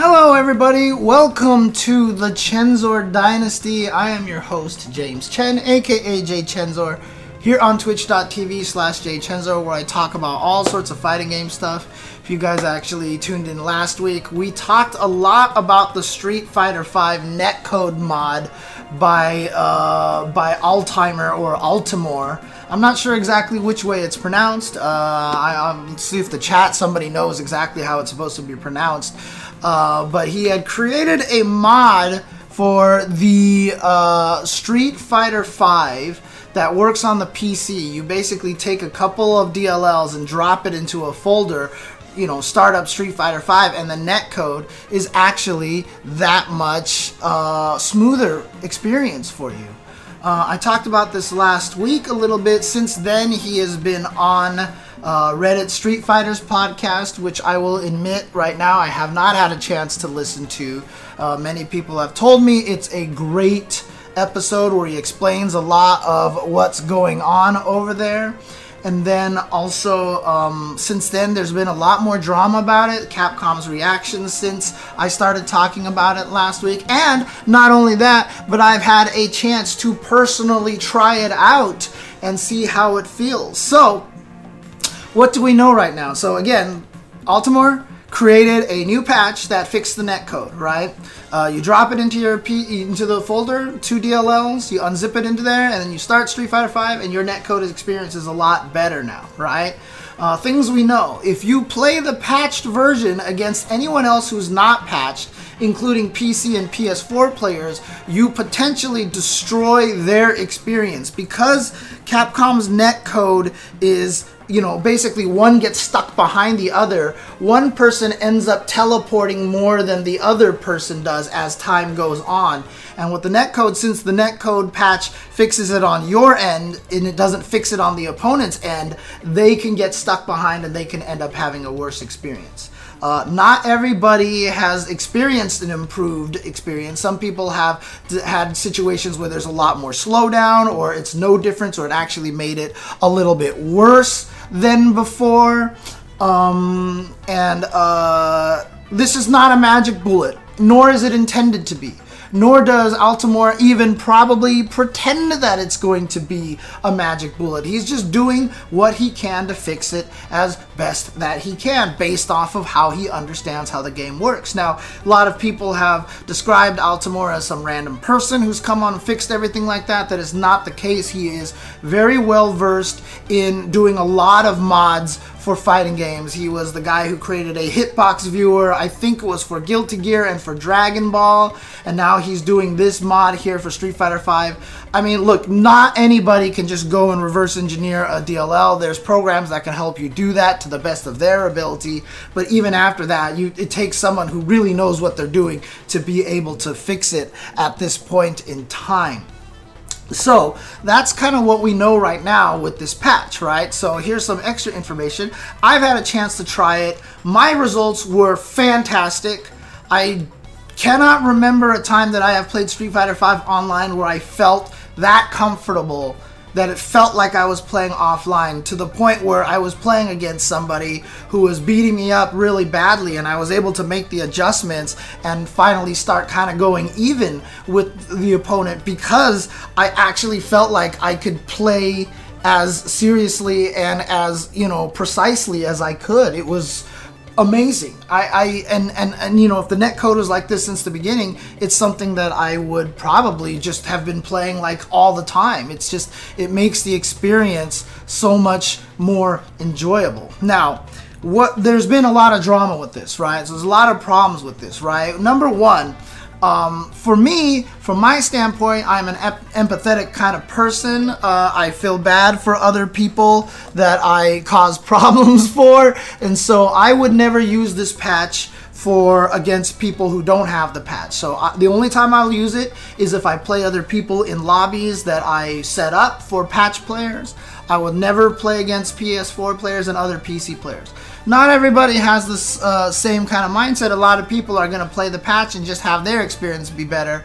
Hello, everybody. Welcome to the Chenzor Dynasty. I am your host, James Chen, aka Jay Chenzor, here on twitch.tv slash Jay Chenzor, where I talk about all sorts of fighting game stuff. If you guys actually tuned in last week, we talked a lot about the Street Fighter V netcode mod by uh, by Altimer or Altimore. I'm not sure exactly which way it's pronounced. Uh, I, let's see if the chat somebody knows exactly how it's supposed to be pronounced. Uh, but he had created a mod for the uh, Street Fighter V that works on the PC. You basically take a couple of DLLs and drop it into a folder. You know, start up Street Fighter V, and the netcode is actually that much uh, smoother experience for you. Uh, I talked about this last week a little bit. Since then, he has been on uh, Reddit Street Fighters podcast, which I will admit right now I have not had a chance to listen to. Uh, many people have told me it's a great episode where he explains a lot of what's going on over there. And then also, um, since then, there's been a lot more drama about it. Capcom's reaction since I started talking about it last week. And not only that, but I've had a chance to personally try it out and see how it feels. So, what do we know right now? So again, Altimor created a new patch that fixed the netcode, right? Uh, you drop it into your P- into the folder, two DLLs, you unzip it into there, and then you start Street Fighter V, and your netcode experience is a lot better now, right? Uh, things we know: if you play the patched version against anyone else who's not patched, including PC and PS4 players, you potentially destroy their experience because Capcom's netcode is you know, basically one gets stuck behind the other. One person ends up teleporting more than the other person does as time goes on. And with the netcode, since the netcode patch fixes it on your end and it doesn't fix it on the opponent's end, they can get stuck behind and they can end up having a worse experience. Uh, not everybody has experienced an improved experience. Some people have d- had situations where there's a lot more slowdown, or it's no difference, or it actually made it a little bit worse than before. Um, and uh, this is not a magic bullet, nor is it intended to be nor does Altimor even probably pretend that it's going to be a magic bullet. He's just doing what he can to fix it as best that he can, based off of how he understands how the game works. Now, a lot of people have described Altimor as some random person who's come on and fixed everything like that. That is not the case. He is very well versed in doing a lot of mods for fighting games. He was the guy who created a hitbox viewer, I think it was for Guilty Gear and for Dragon Ball, and now he's doing this mod here for Street Fighter V. I mean, look, not anybody can just go and reverse engineer a DLL. There's programs that can help you do that to the best of their ability, but even after that, you it takes someone who really knows what they're doing to be able to fix it at this point in time. So that's kind of what we know right now with this patch, right? So here's some extra information. I've had a chance to try it. My results were fantastic. I cannot remember a time that I have played Street Fighter V online where I felt that comfortable that it felt like I was playing offline to the point where I was playing against somebody who was beating me up really badly, and I was able to make the adjustments and finally start kind of going even with the opponent because I actually felt like I could play as seriously and as you know precisely as I could. It was amazing. I, I and, and and you know if the net code was like this since the beginning, it's something that I would probably just have been playing like all the time. It's just it makes the experience so much more enjoyable. Now, what there's been a lot of drama with this, right? So there's a lot of problems with this, right? Number one um, for me, from my standpoint, I'm an ep- empathetic kind of person. Uh, I feel bad for other people that I cause problems for, and so I would never use this patch for against people who don't have the patch. So I, the only time I'll use it is if I play other people in lobbies that I set up for patch players. I will never play against PS4 players and other PC players not everybody has this uh, same kind of mindset. A lot of people are going to play the patch and just have their experience be better.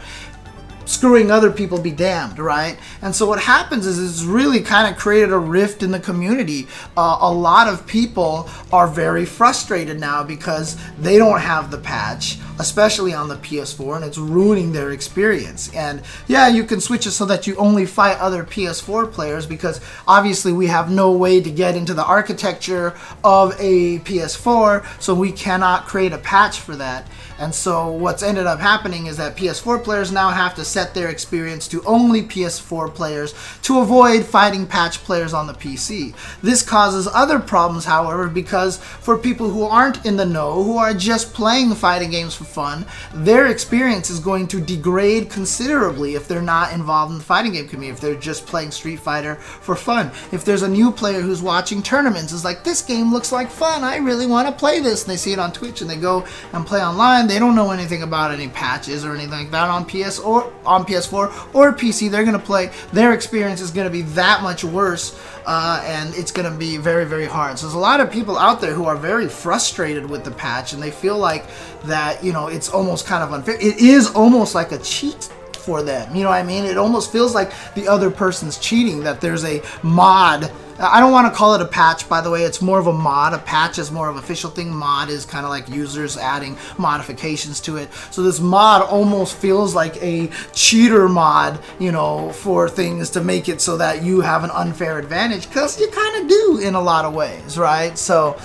Screwing other people be damned, right? And so what happens is it's really kind of created a rift in the community. Uh, a lot of people are very frustrated now because they don't have the patch, especially on the PS4, and it's ruining their experience. And yeah, you can switch it so that you only fight other PS4 players because obviously we have no way to get into the architecture of a PS4, so we cannot create a patch for that. And so what's ended up happening is that PS4 players now have to set their experience to only PS4 players to avoid fighting patch players on the PC. This causes other problems, however, because for people who aren't in the know, who are just playing fighting games for fun, their experience is going to degrade considerably if they're not involved in the fighting game community, if they're just playing Street Fighter for fun. If there's a new player who's watching tournaments, is like, this game looks like fun, I really want to play this, and they see it on Twitch and they go and play online they don't know anything about any patches or anything like that on PS or on PS4 or PC. They're gonna play. Their experience is gonna be that much worse, uh, and it's gonna be very very hard. So there's a lot of people out there who are very frustrated with the patch, and they feel like that you know it's almost kind of unfair. It is almost like a cheat for them. You know what I mean? It almost feels like the other person's cheating, that there's a mod. I don't want to call it a patch, by the way. It's more of a mod. A patch is more of an official thing. Mod is kind of like users adding modifications to it. So this mod almost feels like a cheater mod, you know, for things to make it so that you have an unfair advantage, because you kind of do in a lot of ways, right? So,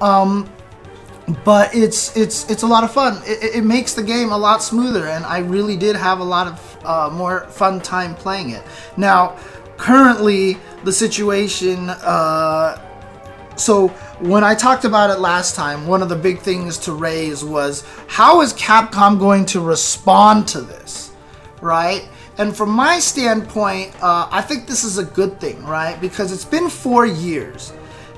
um, but it's it's it's a lot of fun. It, it, makes the game a lot smoother, and I really did have a lot of uh, more fun time playing it. Now, currently the situation. Uh, so when I talked about it last time, one of the big things to raise was how is Capcom going to respond to this, right? And from my standpoint, uh, I think this is a good thing, right? Because it's been four years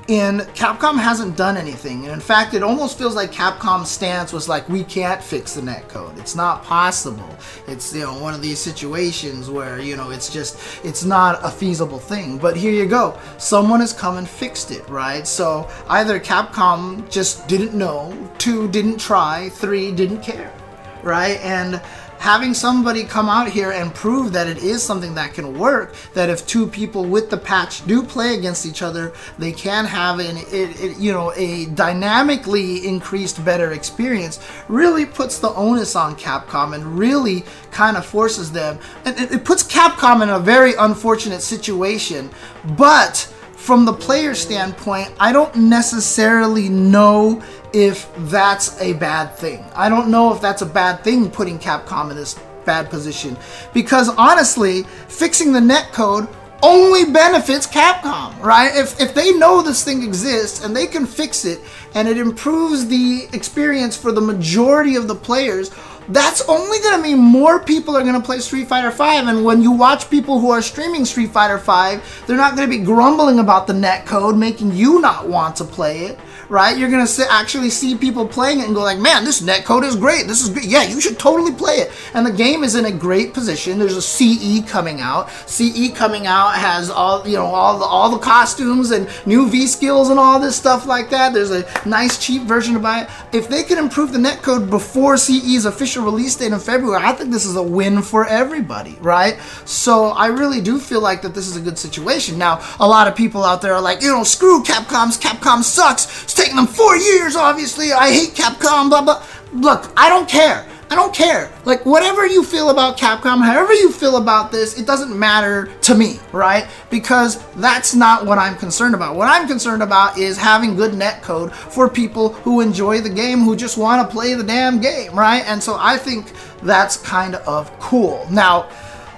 and Capcom hasn't done anything. And in fact, it almost feels like Capcom's stance was like, we can't fix the netcode. It's not possible. It's, you know, one of these situations where, you know, it's just, it's not a feasible thing. But here you go. Someone has come and fixed it, right? So either Capcom just didn't know, two, didn't try, three, didn't care, right? And having somebody come out here and prove that it is something that can work, that if two people with the patch do play against each other, they can have an it, it, you know a dynamically increased better experience, really puts the onus on Capcom and really kind of forces them. And it, it puts Capcom in a very unfortunate situation, but from the player standpoint, I don't necessarily know if that's a bad thing. I don't know if that's a bad thing putting Capcom in this bad position because honestly, fixing the netcode only benefits Capcom, right? If, if they know this thing exists and they can fix it and it improves the experience for the majority of the players, that's only going to mean more people are going to play Street Fighter 5 and when you watch people who are streaming Street Fighter 5, they're not going to be grumbling about the netcode making you not want to play it right? You're gonna actually see people playing it and go like, man, this netcode is great. This is great. Yeah, you should totally play it. And the game is in a great position. There's a CE coming out. CE coming out has all you know all the all the costumes and new V skills and all this stuff like that. There's a nice cheap version to buy it. If they can improve the netcode before CE's official release date in February, I think this is a win for everybody, right? So I really do feel like that this is a good situation. Now, a lot of people out there are like, you know, screw Capcom's Capcom sucks taken them four years, obviously. I hate Capcom, blah, blah. Look, I don't care. I don't care. Like, whatever you feel about Capcom, however you feel about this, it doesn't matter to me, right? Because that's not what I'm concerned about. What I'm concerned about is having good netcode for people who enjoy the game, who just want to play the damn game, right? And so I think that's kind of cool. Now,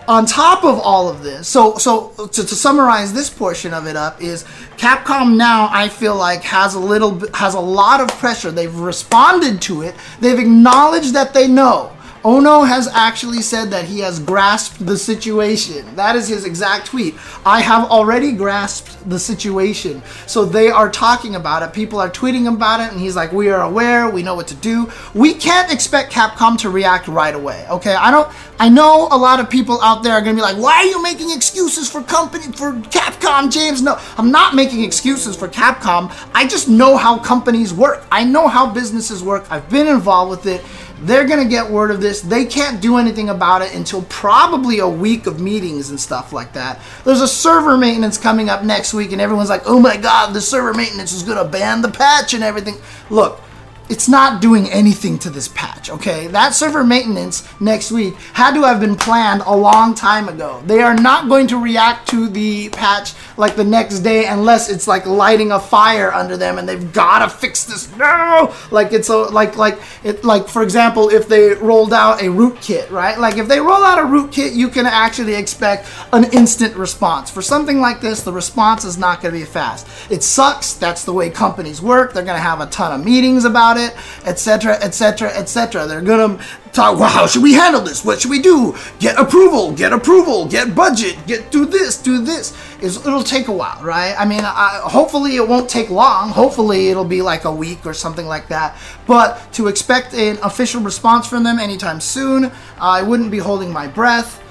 on top of all of this, so so to, to, summarize this portion of it up is Capcom now I feel like has a little has a lot of pressure. They've responded to it. They've acknowledged that they know Ono has actually said that he has grasped the situation. That is his exact tweet. I have already grasped the situation. So they are talking about it. People are tweeting about it, and he's like, We are aware. We know what to do. We can't expect Capcom to react right away. Okay, I don't. I know a lot of people out there are gonna be like, Why are you making excuses for company for Capcom, James? No, I'm not making excuses for Capcom. I just know how companies work. I know how businesses work. I've been involved with it. They're gonna get word of this this. They can't do anything about it until probably a week of meetings and stuff like that. There's a server maintenance coming up next week, and everyone's like, oh my god, the server maintenance is going to ban the patch and everything. Look, it's not doing anything to this patch, okay? That server maintenance next week had to have been planned a long time ago. They are not going to react to the patch like the next day unless it's like lighting a fire under them and they've got to fix this now. Like it's a like like it like for example, if they rolled out a rootkit, right? Like if they roll out a rootkit, you can actually expect an instant response. For something like this, the response is not going to be fast. It sucks. That's the way companies work. They're going to have a ton of meetings about it, etc., etc., etc. They're gonna talk. Well, how should we handle this? What should we do? Get approval. Get approval. Get budget. Get do this. Do this. Is it'll take a while, right? I mean, I, hopefully it won't take long. Hopefully it'll be like a week or something like that. But to expect an official response from them anytime soon, I wouldn't be holding my breath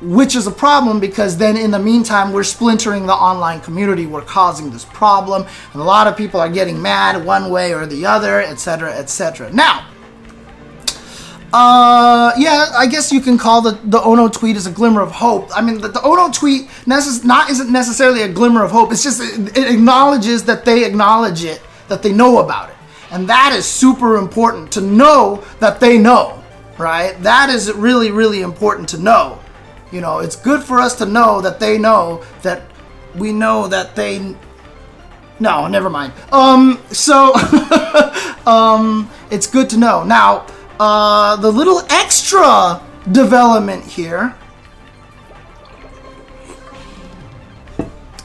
which is a problem because then in the meantime we're splintering the online community we're causing this problem and a lot of people are getting mad one way or the other etc etc now uh, yeah, I guess you can call the, the Ono tweet as a glimmer of hope. I mean, the, the Ono tweet necess- not isn't necessarily a glimmer of hope. It's just it, it acknowledges that they acknowledge it, that they know about it, and that is super important to know that they know, right? That is really really important to know. You know, it's good for us to know that they know that we know that they. No, never mind. Um, so, um, it's good to know. Now, uh, the little extra development here.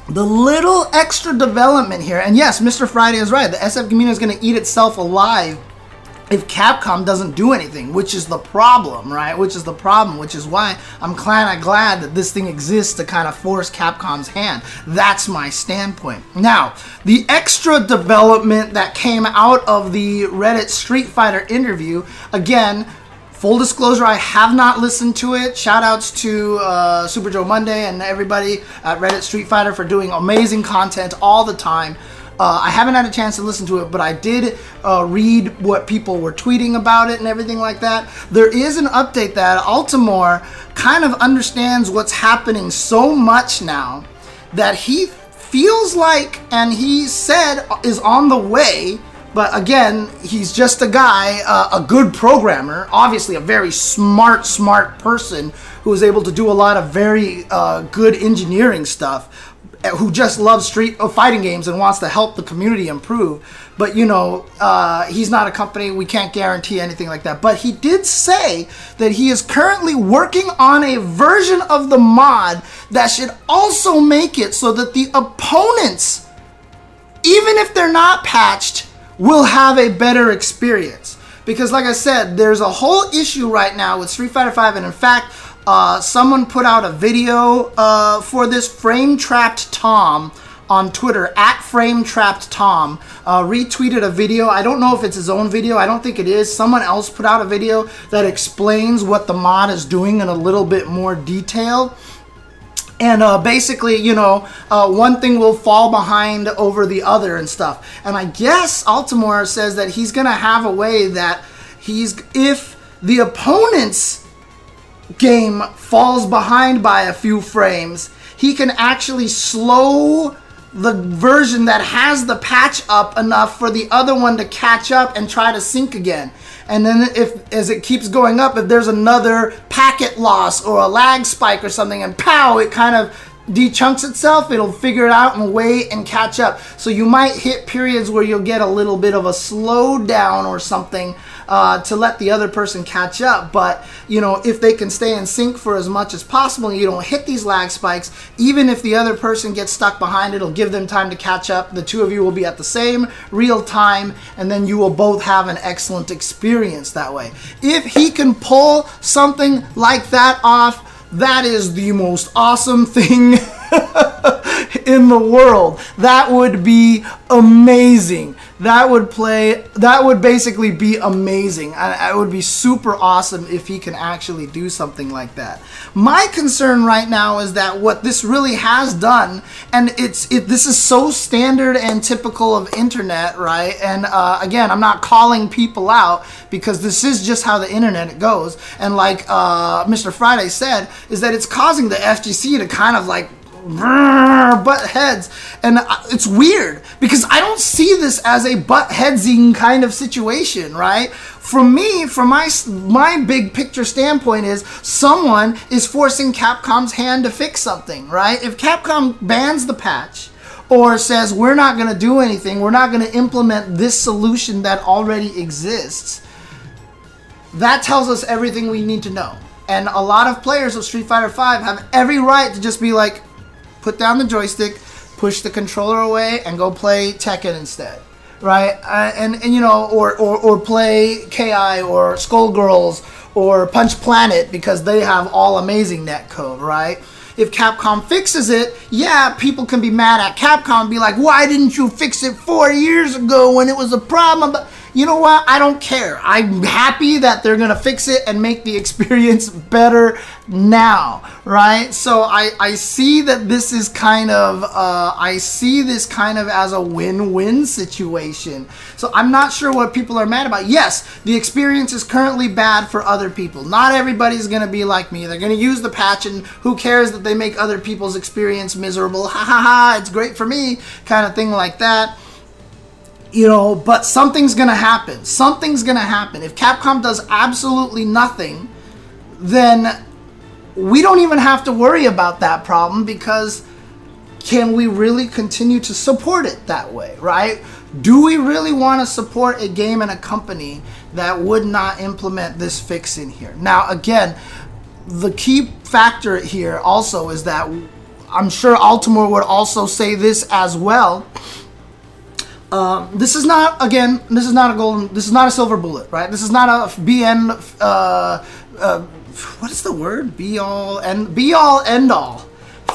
The little extra development here, and yes, Mr. Friday is right. The SF community is going to eat itself alive if Capcom doesn't do anything, which is the problem, right? Which is the problem, which is why I'm kind of glad that this thing exists to kind of force Capcom's hand. That's my standpoint. Now, the extra development that came out of the Reddit Street Fighter interview, again, full disclosure, I have not listened to it. Shout outs to uh, Super Joe Monday and everybody at Reddit Street Fighter for doing amazing content all the time. Uh, I haven't had a chance to listen to it, but I did uh, read what people were tweeting about it and everything like that. There is an update that Altimor kind of understands what's happening so much now that he feels like, and he said is on the way. But again, he's just a guy, uh, a good programmer, obviously a very smart, smart person who is able to do a lot of very uh, good engineering stuff who just loves street uh, fighting games and wants to help the community improve. But you know, uh, he's not a company. We can't guarantee anything like that. But he did say that he is currently working on a version of the mod that should also make it so that the opponents, even if they're not patched, will have a better experience. Because, like I said, there's a whole issue right now with Street Fighter V, and in fact, uh, someone put out a video uh, for this frame trapped Tom on Twitter at frame trapped Tom uh, retweeted a video. I don't know if it's his own video. I don't think it is. Someone else put out a video that explains what the mod is doing in a little bit more detail. And uh, basically, you know, uh, one thing will fall behind over the other and stuff. And I guess Altimor says that he's going to have a way that he's, if the opponents game falls behind by a few frames, he can actually slow the version that has the patch up enough for the other one to catch up and try to sync again. And then if as it keeps going up, if there's another packet loss or a lag spike or something and pow, it kind of dechunks itself, it'll figure it out and wait and catch up. So you might hit periods where you'll get a little bit of a slowdown or something uh, to let the other person catch up. But you know, if they can stay in sync for as much as possible, you don't hit these lag spikes, even if the other person gets stuck behind, it'll give them time to catch up. The two of you will be at the same real time, and then you will both have an excellent experience that way. If he can pull something like that off, that is the most awesome thing in the world. That would be amazing. That would play. That would basically be amazing. I, it would be super awesome if he can actually do something like that. My concern right now is that what this really has done, and it's it. This is so standard and typical of internet, right? And uh, again, I'm not calling people out because this is just how the internet goes. And like uh, Mr. Friday said, is that it's causing the FGC to kind of like butt heads. And it's weird because i don't see this as a butt headsing kind of situation right? For me from my my big picture standpoint is someone is forcing capcom's hand to fix something right? If capcom bans the patch or says we're not going to do anything we're not going to implement this solution that already exists that tells us everything we need to know. And a lot of players of Street Fighter V have every right to just be like, put down the joystick, push the controller away, and go play Tekken instead, right? Uh, and and you know, or, or or play Ki or Skullgirls or Punch Planet because they have all amazing netcode, right? If Capcom fixes it, yeah, people can be mad at Capcom and be like, why didn't you fix it four years ago when it was a problem? You know what? I don't care. I'm happy that they're gonna fix it and make the experience better now, right? So I I see that this is kind of uh, I see this kind of as a win-win situation. So I'm not sure what people are mad about. Yes, the experience is currently bad for other people. Not everybody's gonna be like me. They're gonna use the patch and who cares that they make other people's experience miserable? Ha ha ha! It's great for me, kind of thing like that you know, but something's gonna happen. Something's gonna happen. If Capcom does absolutely nothing, then we don't even have to worry about that problem because can we really continue to support it that way, right? Do we really want to support a game and a company that would not implement this fix in here? Now, again, the key factor here also is that I'm sure Altimor would also say this as well um, this is not again. This is not a golden. This is not a silver bullet, right? This is not a BN. Uh, uh, what is the word? Be all and be all end all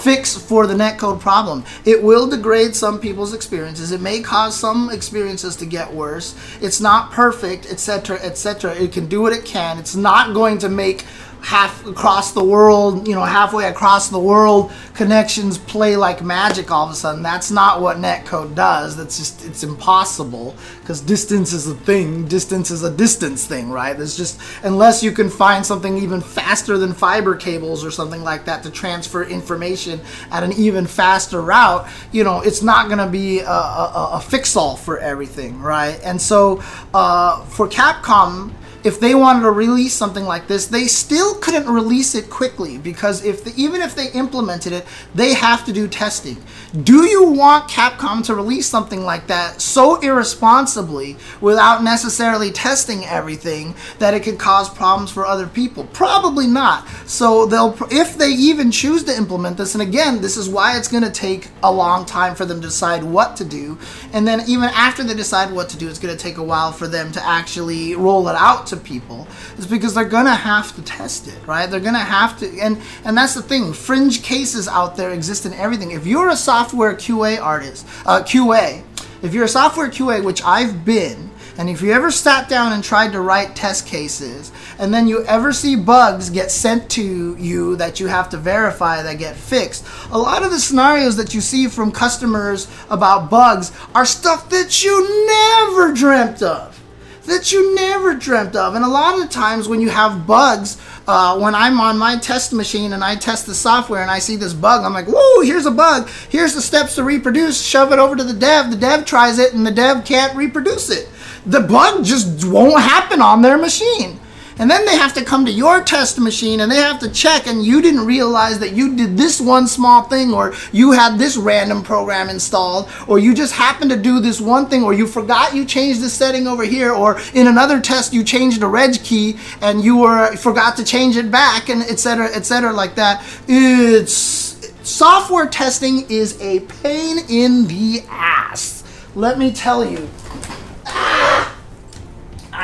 fix for the netcode problem. It will degrade some people's experiences. It may cause some experiences to get worse. It's not perfect, etc., etc. It can do what it can. It's not going to make half across the world, you know, halfway across the world, connections play like magic all of a sudden. That's not what netcode does. That's just, it's impossible because distance is a thing. Distance is a distance thing, right? There's just, unless you can find something even faster than fiber cables or something like that to transfer information at an even faster route, you know, it's not going to be a, a, a fix all for everything, right? And so uh, for Capcom, if they wanted to release something like this, they still couldn't release it quickly because if the, even if they implemented it, they have to do testing. Do you want Capcom to release something like that so irresponsibly without necessarily testing everything that it could cause problems for other people? Probably not. So they'll if they even choose to implement this, and again, this is why it's going to take a long time for them to decide what to do, and then even after they decide what to do, it's going to take a while for them to actually roll it out to people is because they're gonna have to test it, right? They're gonna have to, and and that's the thing. Fringe cases out there exist in everything. If you're a software QA artist, uh, QA, if you're a software QA, which I've been, and if you ever sat down and tried to write test cases, and then you ever see bugs get sent to you that you have to verify that get fixed, a lot of the scenarios that you see from customers about bugs are stuff that you never dreamt of that you never dreamt of. And a lot of times when you have bugs, uh, when I'm on my test machine and I test the software and I see this bug, I'm like, whoa, here's a bug. Here's the steps to reproduce. Shove it over to the dev. The dev tries it and the dev can't reproduce it. The bug just won't happen on their machine. And then they have to come to your test machine and they have to check, and you didn't realize that you did this one small thing, or you had this random program installed, or you just happened to do this one thing, or you forgot you changed the setting over here, or in another test you changed the reg key and you were forgot to change it back, and etc. etc. like that. It's software testing is a pain in the ass. Let me tell you.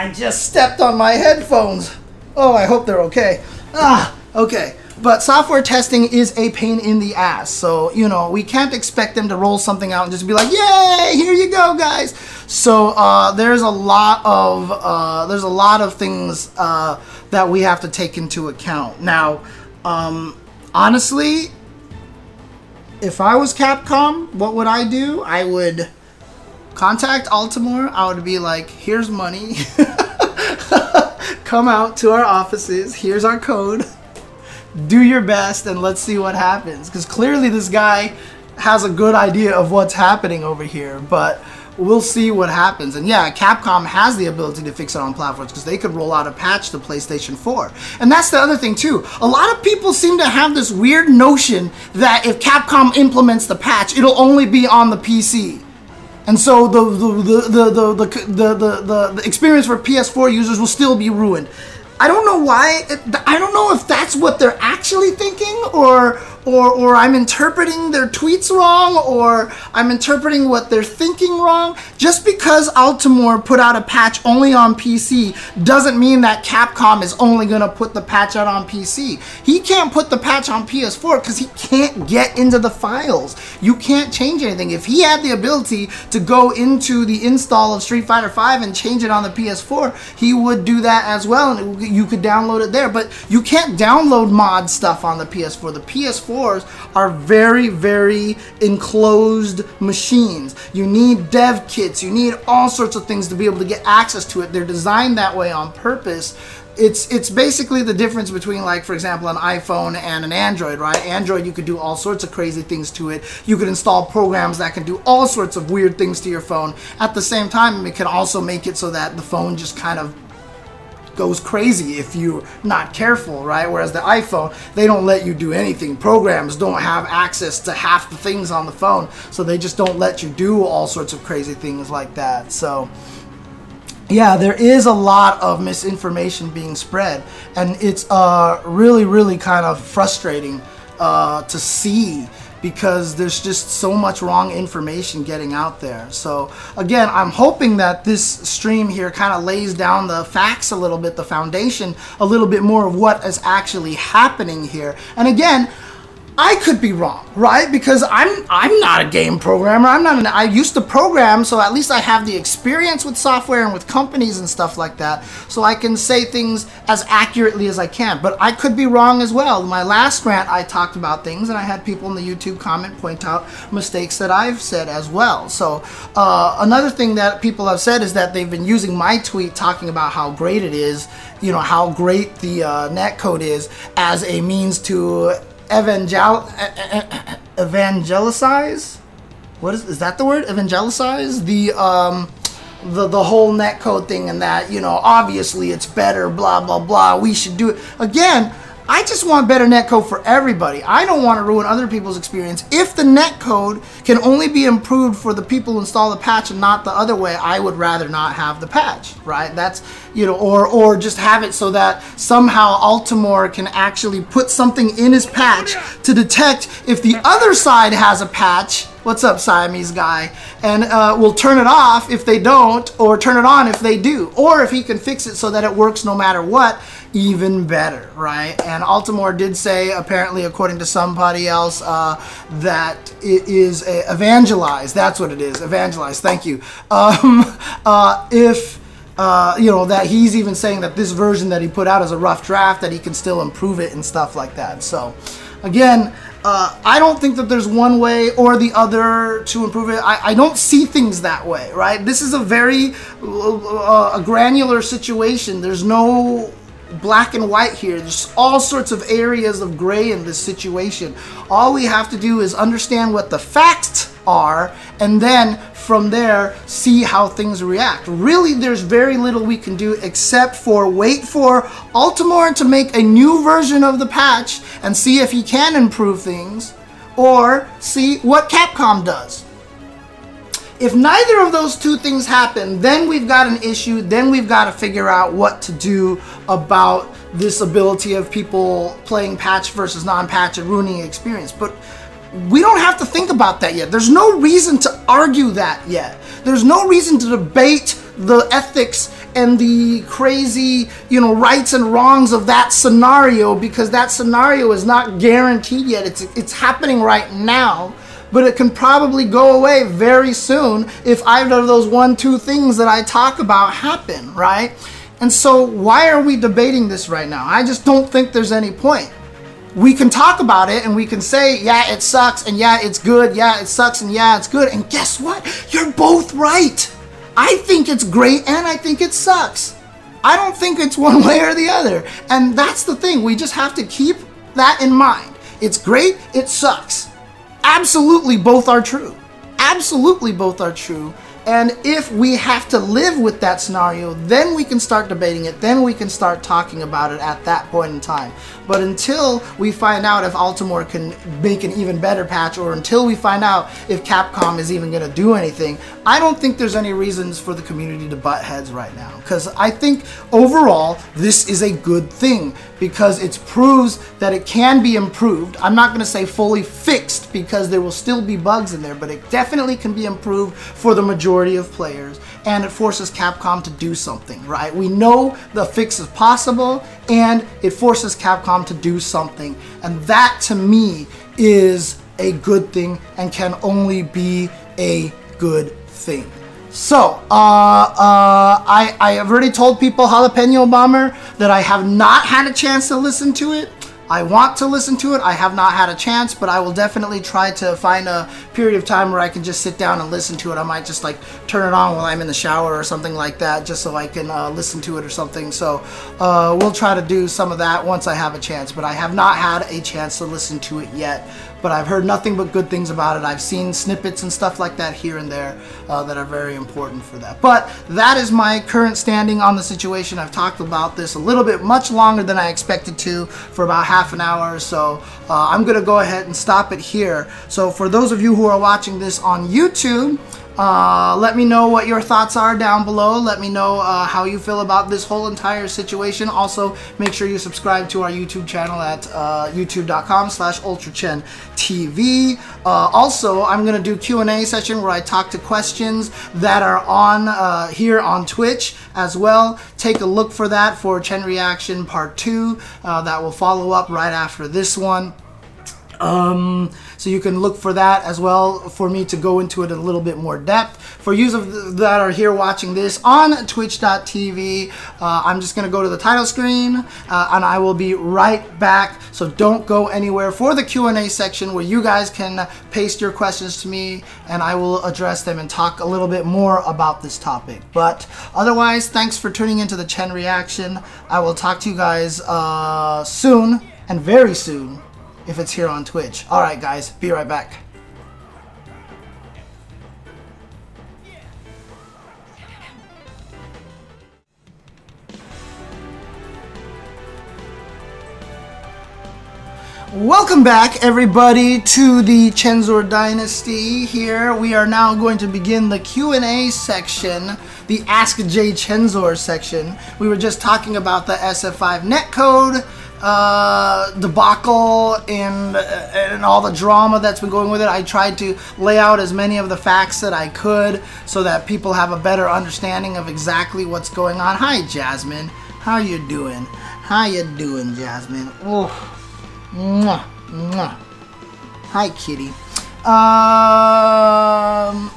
I just stepped on my headphones. Oh, I hope they're okay. Ah, okay. But software testing is a pain in the ass. So, you know, we can't expect them to roll something out and just be like, yay, here you go, guys. So uh, there's a lot of uh, there's a lot of things uh, that we have to take into account. Now, um, honestly, if I was Capcom, what would I do? I would contact Altimor. I would be like, here's money. Come out to our offices. Here's our code. Do your best and let's see what happens. Because clearly, this guy has a good idea of what's happening over here. But we'll see what happens. And yeah, Capcom has the ability to fix it on platforms because they could roll out a patch to PlayStation 4. And that's the other thing too. A lot of people seem to have this weird notion that if Capcom implements the patch, it'll only be on the PC. And so the the, the, the, the, the, the, the experience for PS4 users will still be ruined. I don't know why. I don't know if that's what they're actually thinking, or or or I'm interpreting their tweets wrong, or I'm interpreting what they're thinking wrong. Just because Altimor put out a patch only on PC doesn't mean that Capcom is only gonna put the patch out on PC. He can't put the patch on PS4 because he can't get into the files. You can't change anything. If he had the ability to go into the install of Street Fighter V and change it on the PS4, he would do that as well, and you could download it there. But you can't download mod stuff on the PS4. The PS4s are very, very enclosed machines. You need dev kits, you need all sorts of things to be able to get access to it. They're designed that way on purpose. It's it's basically the difference between like for example an iphone and an android right? Android you could do all sorts of crazy things to it. You could install programs that can do all sorts of weird things to your phone. At the same time it can also make it so that the phone just kind of goes crazy if you're not careful, right? Whereas the iPhone, they don't let you do anything. Programs don't have access to half the things on the phone, so they just don't let you do all sorts of crazy things like that. So, yeah, there is a lot of misinformation being spread, and it's uh, really, really kind of frustrating uh, to see because there's just so much wrong information getting out there. So, again, I'm hoping that this stream here kind of lays down the facts a little bit, the foundation a little bit more of what is actually happening here. And again, I could be wrong, right? Because I'm I'm not a game programmer. I'm not an I used to program, so at least I have the experience with software and with companies and stuff like that. So I can say things as accurately as I can. But I could be wrong as well. My last rant I talked about things and I had people in the YouTube comment point out mistakes that I've said as well. So uh, another thing that people have said is that they've been using my tweet talking about how great it is, you know, how great the uh, net code is as a means to evangel. What is is that the word? Evangelicize the um the the whole netcode thing and that you know obviously it's better blah blah blah we should do it again I just want better netcode for everybody. I don't want to ruin other people's experience. If the netcode can only be improved for the people who install the patch and not the other way, I would rather not have the patch, right? That's you know, or or just have it so that somehow Altimor can actually put something in his patch to detect if the other side has a patch. What's up, Siamese guy? And uh, we'll turn it off if they don't, or turn it on if they do, or if he can fix it so that it works no matter what even better, right? And Altimor did say, apparently, according to somebody else, uh, that it is a, evangelize. That's what it is, evangelize. Thank you. Um, uh, if uh, you know that he's even saying that this version that he put out is a rough draft, that he can still improve it and stuff like that. So, again. Uh, I don't think that there's one way or the other to improve it. I, I don't see things that way, right? This is a very uh, a granular situation. There's no black and white here. There's all sorts of areas of gray in this situation. All we have to do is understand what the facts are and then from there see how things react. Really, there's very little we can do except for wait for Altimor to make a new version of the patch and see if he can improve things or see what Capcom does. If neither of those two things happen, then we've got an issue. Then we've got to figure out what to do about this ability of people playing patch versus non-patch and ruining experience. But we don't have to think about that yet. There's no reason to argue that yet. There's no reason to debate the ethics and the crazy, you know, rights and wrongs of that scenario because that scenario is not guaranteed yet. It's it's happening right now, but it can probably go away very soon if either of those one two things that I talk about happen, right? And so why are we debating this right now? I just don't think there's any point we can talk about it and we can say, yeah, it sucks, and yeah, it's good, yeah, it sucks, and yeah, it's good. And guess what? You're both right. I think it's great and I think it sucks. I don't think it's one way or the other. And that's the thing. We just have to keep that in mind. It's great, it sucks. Absolutely, both are true. Absolutely, both are true. And if we have to live with that scenario, then we can start debating it. Then we can start talking about it at that point in time. But until we find out if Altimor can make an even better patch, or until we find out if Capcom is even going to do anything, I don't think there's any reasons for the community to butt heads right now. Because I think overall, this is a good thing because it proves that it can be improved. I'm not going to say fully fixed because there will still be bugs in there, but it definitely can be improved for the majority of players. And it forces Capcom to do something, right? We know the fix is possible and it forces Capcom to do something. And that to me is a good thing and can only be a good thing. So, uh, uh, I, I have already told people Jalapeno Bomber that I have not had a chance to listen to it. I want to listen to it. I have not had a chance, but I will definitely try to find a period of time where I can just sit down and listen to it. I might just like turn it on while I'm in the shower or something like that, just so I can uh, listen to it or something. So uh, we'll try to do some of that once I have a chance, but I have not had a chance to listen to it yet but I've heard nothing but good things about it. I've seen snippets and stuff like that here and there uh, that are very important for that. But that is my current standing on the situation. I've talked about this a little bit much longer than I expected to for about half an hour or so. Uh, I'm going to go ahead and stop it here. So for those of you who are watching this on YouTube, uh, let me know what your thoughts are down below. Let me know uh, how you feel about this whole entire situation. Also, make sure you subscribe to our YouTube channel at uh, youtube.com slash ultrachentv. Uh, also, I'm going to do Q&A session where I talk to questions that are on uh, here on Twitch as well. Take a look for that for Chen Reaction Part 2. Uh, that will follow up right after this one. Um, so you can look for that as well for me to go into it in a little bit more depth. For you that are here watching this on twitch.tv, uh, I'm just going to go to the title screen uh, and I will be right back. So don't go anywhere for the Q&A section where you guys can paste your questions to me and I will address them and talk a little bit more about this topic. But otherwise, thanks for tuning into the Chen reaction. I will talk to you guys uh, soon and very soon if it's here on Twitch. Alright guys, be right back. Welcome back, everybody, to the Chenzor Dynasty. Here we are now going to begin the Q&A section, the Ask J Chenzor section. We were just talking about the SF5 netcode, uh, debacle and and all the drama that's been going with it. I tried to lay out as many of the facts that I could so that people have a better understanding of exactly what's going on. Hi, Jasmine. How you doing? How you doing, Jasmine? Oh, mwah, mwah. Hi, kitty. Um.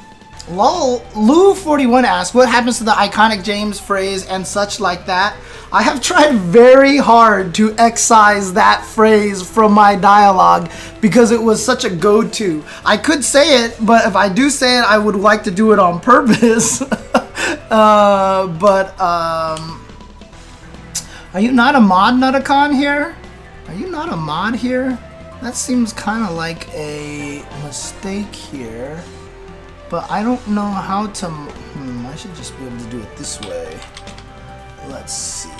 Lol, Lou41 asks, what happens to the iconic James phrase and such like that? I have tried very hard to excise that phrase from my dialogue because it was such a go to. I could say it, but if I do say it, I would like to do it on purpose. uh, but, um, are you not a mod Nutacon here? Are you not a mod here? That seems kind of like a mistake here. But I don't know how to... Hmm, I should just be able to do it this way. Let's see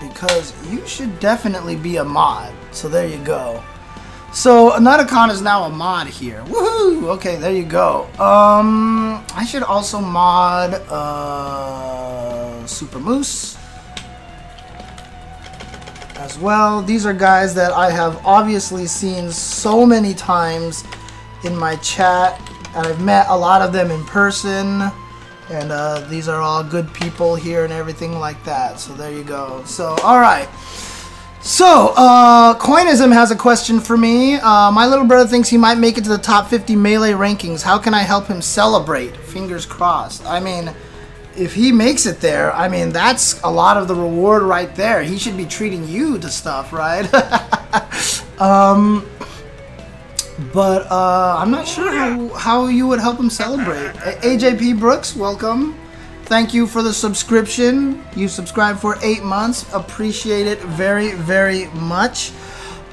because you should definitely be a mod. So there you go. So Nutacon is now a mod here. Woohoo! Okay, there you go. Um, I should also mod uh, Super Moose as well. These are guys that I have obviously seen so many times in my chat, and I've met a lot of them in person. and uh, these are all good people here and everything like that. So there you go. So all right. So, uh, Coinism has a question for me. Uh, my little brother thinks he might make it to the top 50 melee rankings. How can I help him celebrate? Fingers crossed. I mean, if he makes it there, I mean, that's a lot of the reward right there. He should be treating you to stuff, right? um, but uh, I'm not sure how, how you would help him celebrate. AJP Brooks, welcome. Thank you for the subscription. You subscribed for eight months. Appreciate it very, very much.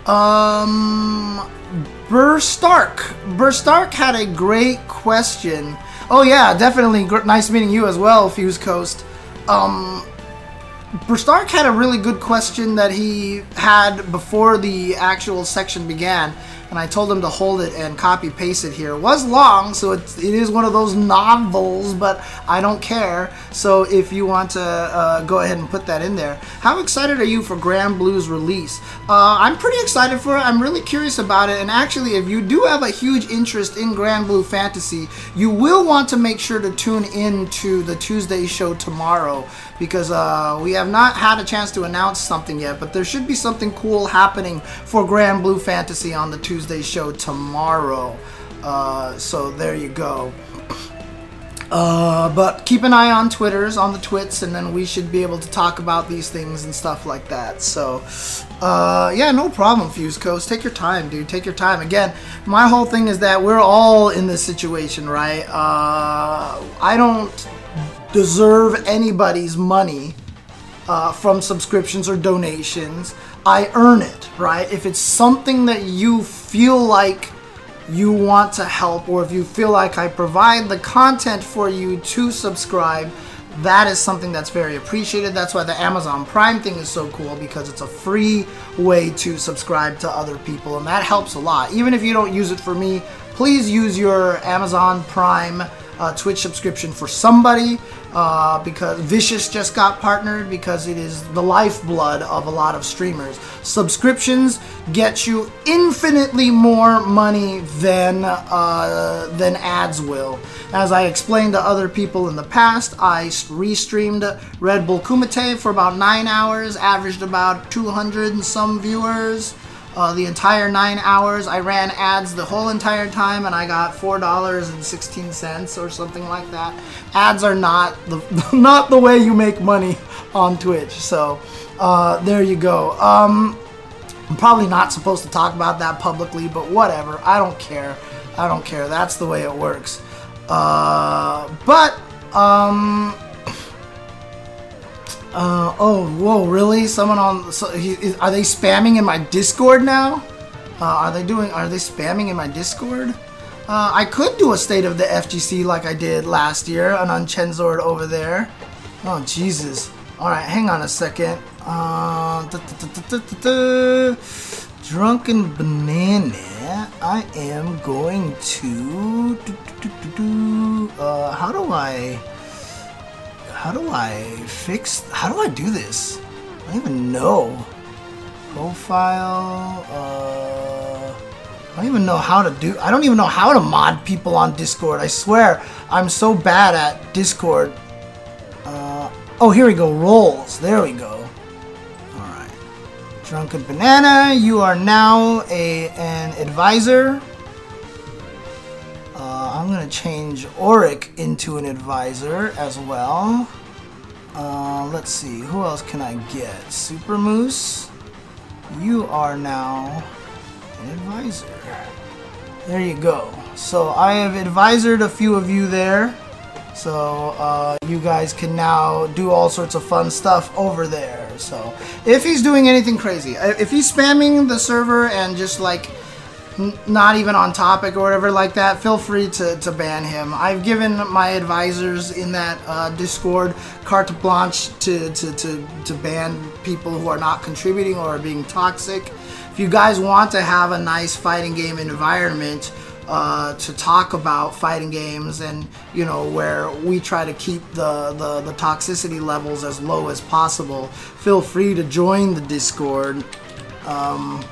Um, Burr Stark. Burr Stark had a great question. Oh yeah, definitely. Nice meeting you as well, Fuse Coast. Um, Burr Stark had a really good question that he had before the actual section began and I told him to hold it and copy paste it here. It was long, so it's, it is one of those novels, but I don't care. So if you want to uh, go ahead and put that in there. How excited are you for Grand Blue's release? Uh, I'm pretty excited for it. I'm really curious about it. And actually, if you do have a huge interest in Grand Blue Fantasy, you will want to make sure to tune in to the Tuesday show tomorrow because uh, we have not had a chance to announce something yet, but there should be something cool happening for Grand Blue Fantasy on the Tuesday show tomorrow. Uh, so there you go. Uh, but keep an eye on Twitters, on the twits, and then we should be able to talk about these things and stuff like that. So, uh, yeah, no problem, Fuse Coast. Take your time, dude. Take your time. Again, my whole thing is that we're all in this situation, right? Uh, I don't deserve anybody's money uh, from subscriptions or donations. I earn it, right? If it's something that you feel like you want to help, or if you feel like I provide the content for you to subscribe, that is something that's very appreciated. That's why the Amazon Prime thing is so cool because it's a free way to subscribe to other people, and that helps a lot. Even if you don't use it for me, please use your Amazon Prime uh, Twitch subscription for somebody uh, because Vicious just got partnered because it is the lifeblood of a lot of streamers. Subscriptions get you infinitely more money than uh, than ads will. As I explained to other people in the past, I restreamed Red Bull Kumite for about nine hours, averaged about 200 and some viewers uh, the entire nine hours. I ran ads the whole entire time, and I got four dollars and sixteen cents or something like that. Ads are not the not the way you make money on Twitch. So uh, there you go. Um, I'm probably not supposed to talk about that publicly, but whatever. I don't care. I don't care. That's the way it works. Uh, but um, uh, oh, whoa, really? Someone on? So he, is, are they spamming in my Discord now? Uh, are they doing? Are they spamming in my Discord? Uh, I could do a state of the FGC like I did last year, an Unchenzord over there. Oh Jesus! All right, hang on a second. Uh, Drunken banana. I am going to. Uh, how do I? How do I fix... How do I do this? I don't even know. Profile... Uh, I don't even know how to do... I don't even know how to mod people on Discord. I swear, I'm so bad at Discord. Uh, oh, here we go. Roles. There we go. Alright. Drunken Banana, you are now a an advisor. I'm going to change Auric into an advisor as well. Uh, let's see, who else can I get? Super Moose, you are now an advisor. There you go. So I have advisored a few of you there. So uh, you guys can now do all sorts of fun stuff over there. So if he's doing anything crazy, if he's spamming the server and just like not even on topic or whatever like that, feel free to, to ban him. I've given my advisors in that uh, Discord carte blanche to, to, to, to ban people who are not contributing or are being toxic. If you guys want to have a nice fighting game environment uh, to talk about fighting games and, you know, where we try to keep the, the, the toxicity levels as low as possible, feel free to join the Discord. Um,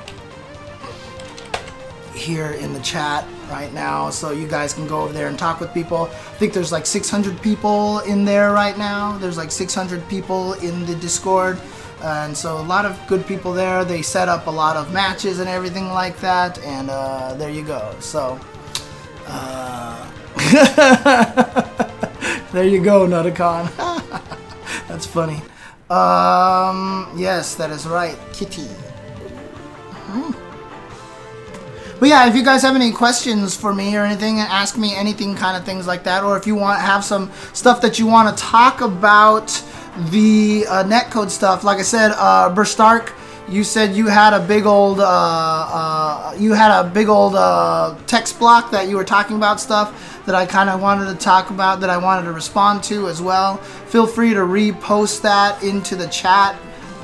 here in the chat right now, so you guys can go over there and talk with people. I think there's like 600 people in there right now. There's like 600 people in the Discord. And so a lot of good people there. They set up a lot of matches and everything like that. And uh, there you go. So, uh, there you go, Nutacon. That's funny. Um, yes, that is right. Kitty. Hmm. But yeah, if you guys have any questions for me or anything, ask me anything kind of things like that, or if you want have some stuff that you want to talk about the uh, netcode stuff, like I said, uh, Burstark, you said you had a big old uh, uh, you had a big old uh, text block that you were talking about stuff that I kind of wanted to talk about that I wanted to respond to as well. Feel free to repost that into the chat.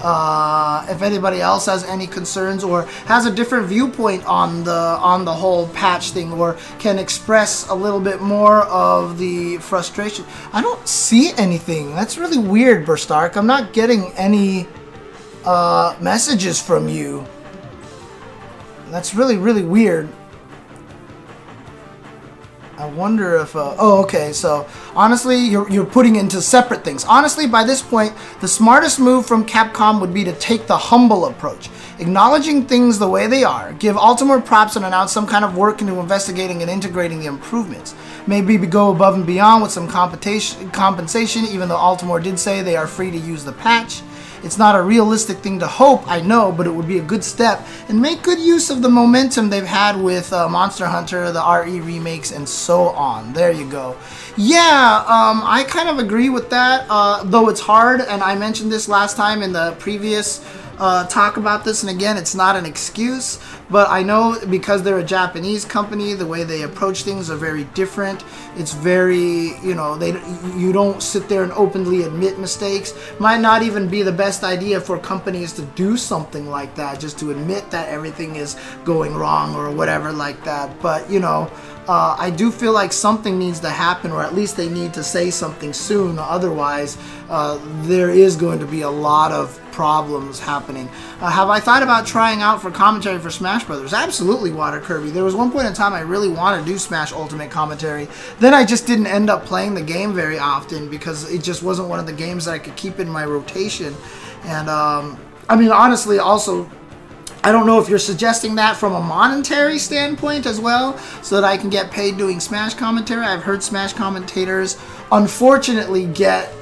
Uh, if anybody else has any concerns or has a different viewpoint on the on the whole patch thing or can express a little bit more of the frustration i don't see anything. That's really weird burstark. I'm not getting any uh, messages from you. That's really really weird I wonder if. Uh, oh, okay. So honestly, you're you're putting into separate things. Honestly, by this point, the smartest move from Capcom would be to take the humble approach, acknowledging things the way they are, give Altimor props, and announce some kind of work into investigating and integrating the improvements. Maybe go above and beyond with some compensation. Compensation, even though Altimor did say they are free to use the patch. It's not a realistic thing to hope, I know, but it would be a good step and make good use of the momentum they've had with uh, Monster Hunter, the RE remakes, and so on. There you go. Yeah, um, I kind of agree with that, uh, though it's hard, and I mentioned this last time in the previous uh, talk about this, and again, it's not an excuse, but I know because they're a Japanese company, the way they approach things are very different. It's very, you know, they you don't sit there and openly admit mistakes. Might not even be the best idea for companies to do something like that, just to admit that everything is going wrong or whatever like that. But you know. Uh, I do feel like something needs to happen, or at least they need to say something soon. Otherwise, uh, there is going to be a lot of problems happening. Uh, have I thought about trying out for commentary for Smash Brothers? Absolutely, Water Kirby. There was one point in time I really wanted to do Smash Ultimate commentary. Then I just didn't end up playing the game very often because it just wasn't one of the games that I could keep in my rotation. And um, I mean, honestly, also I don't know if you're suggesting that from a monetary standpoint as well, so that I can get paid doing Smash commentary. I've heard Smash commentators unfortunately get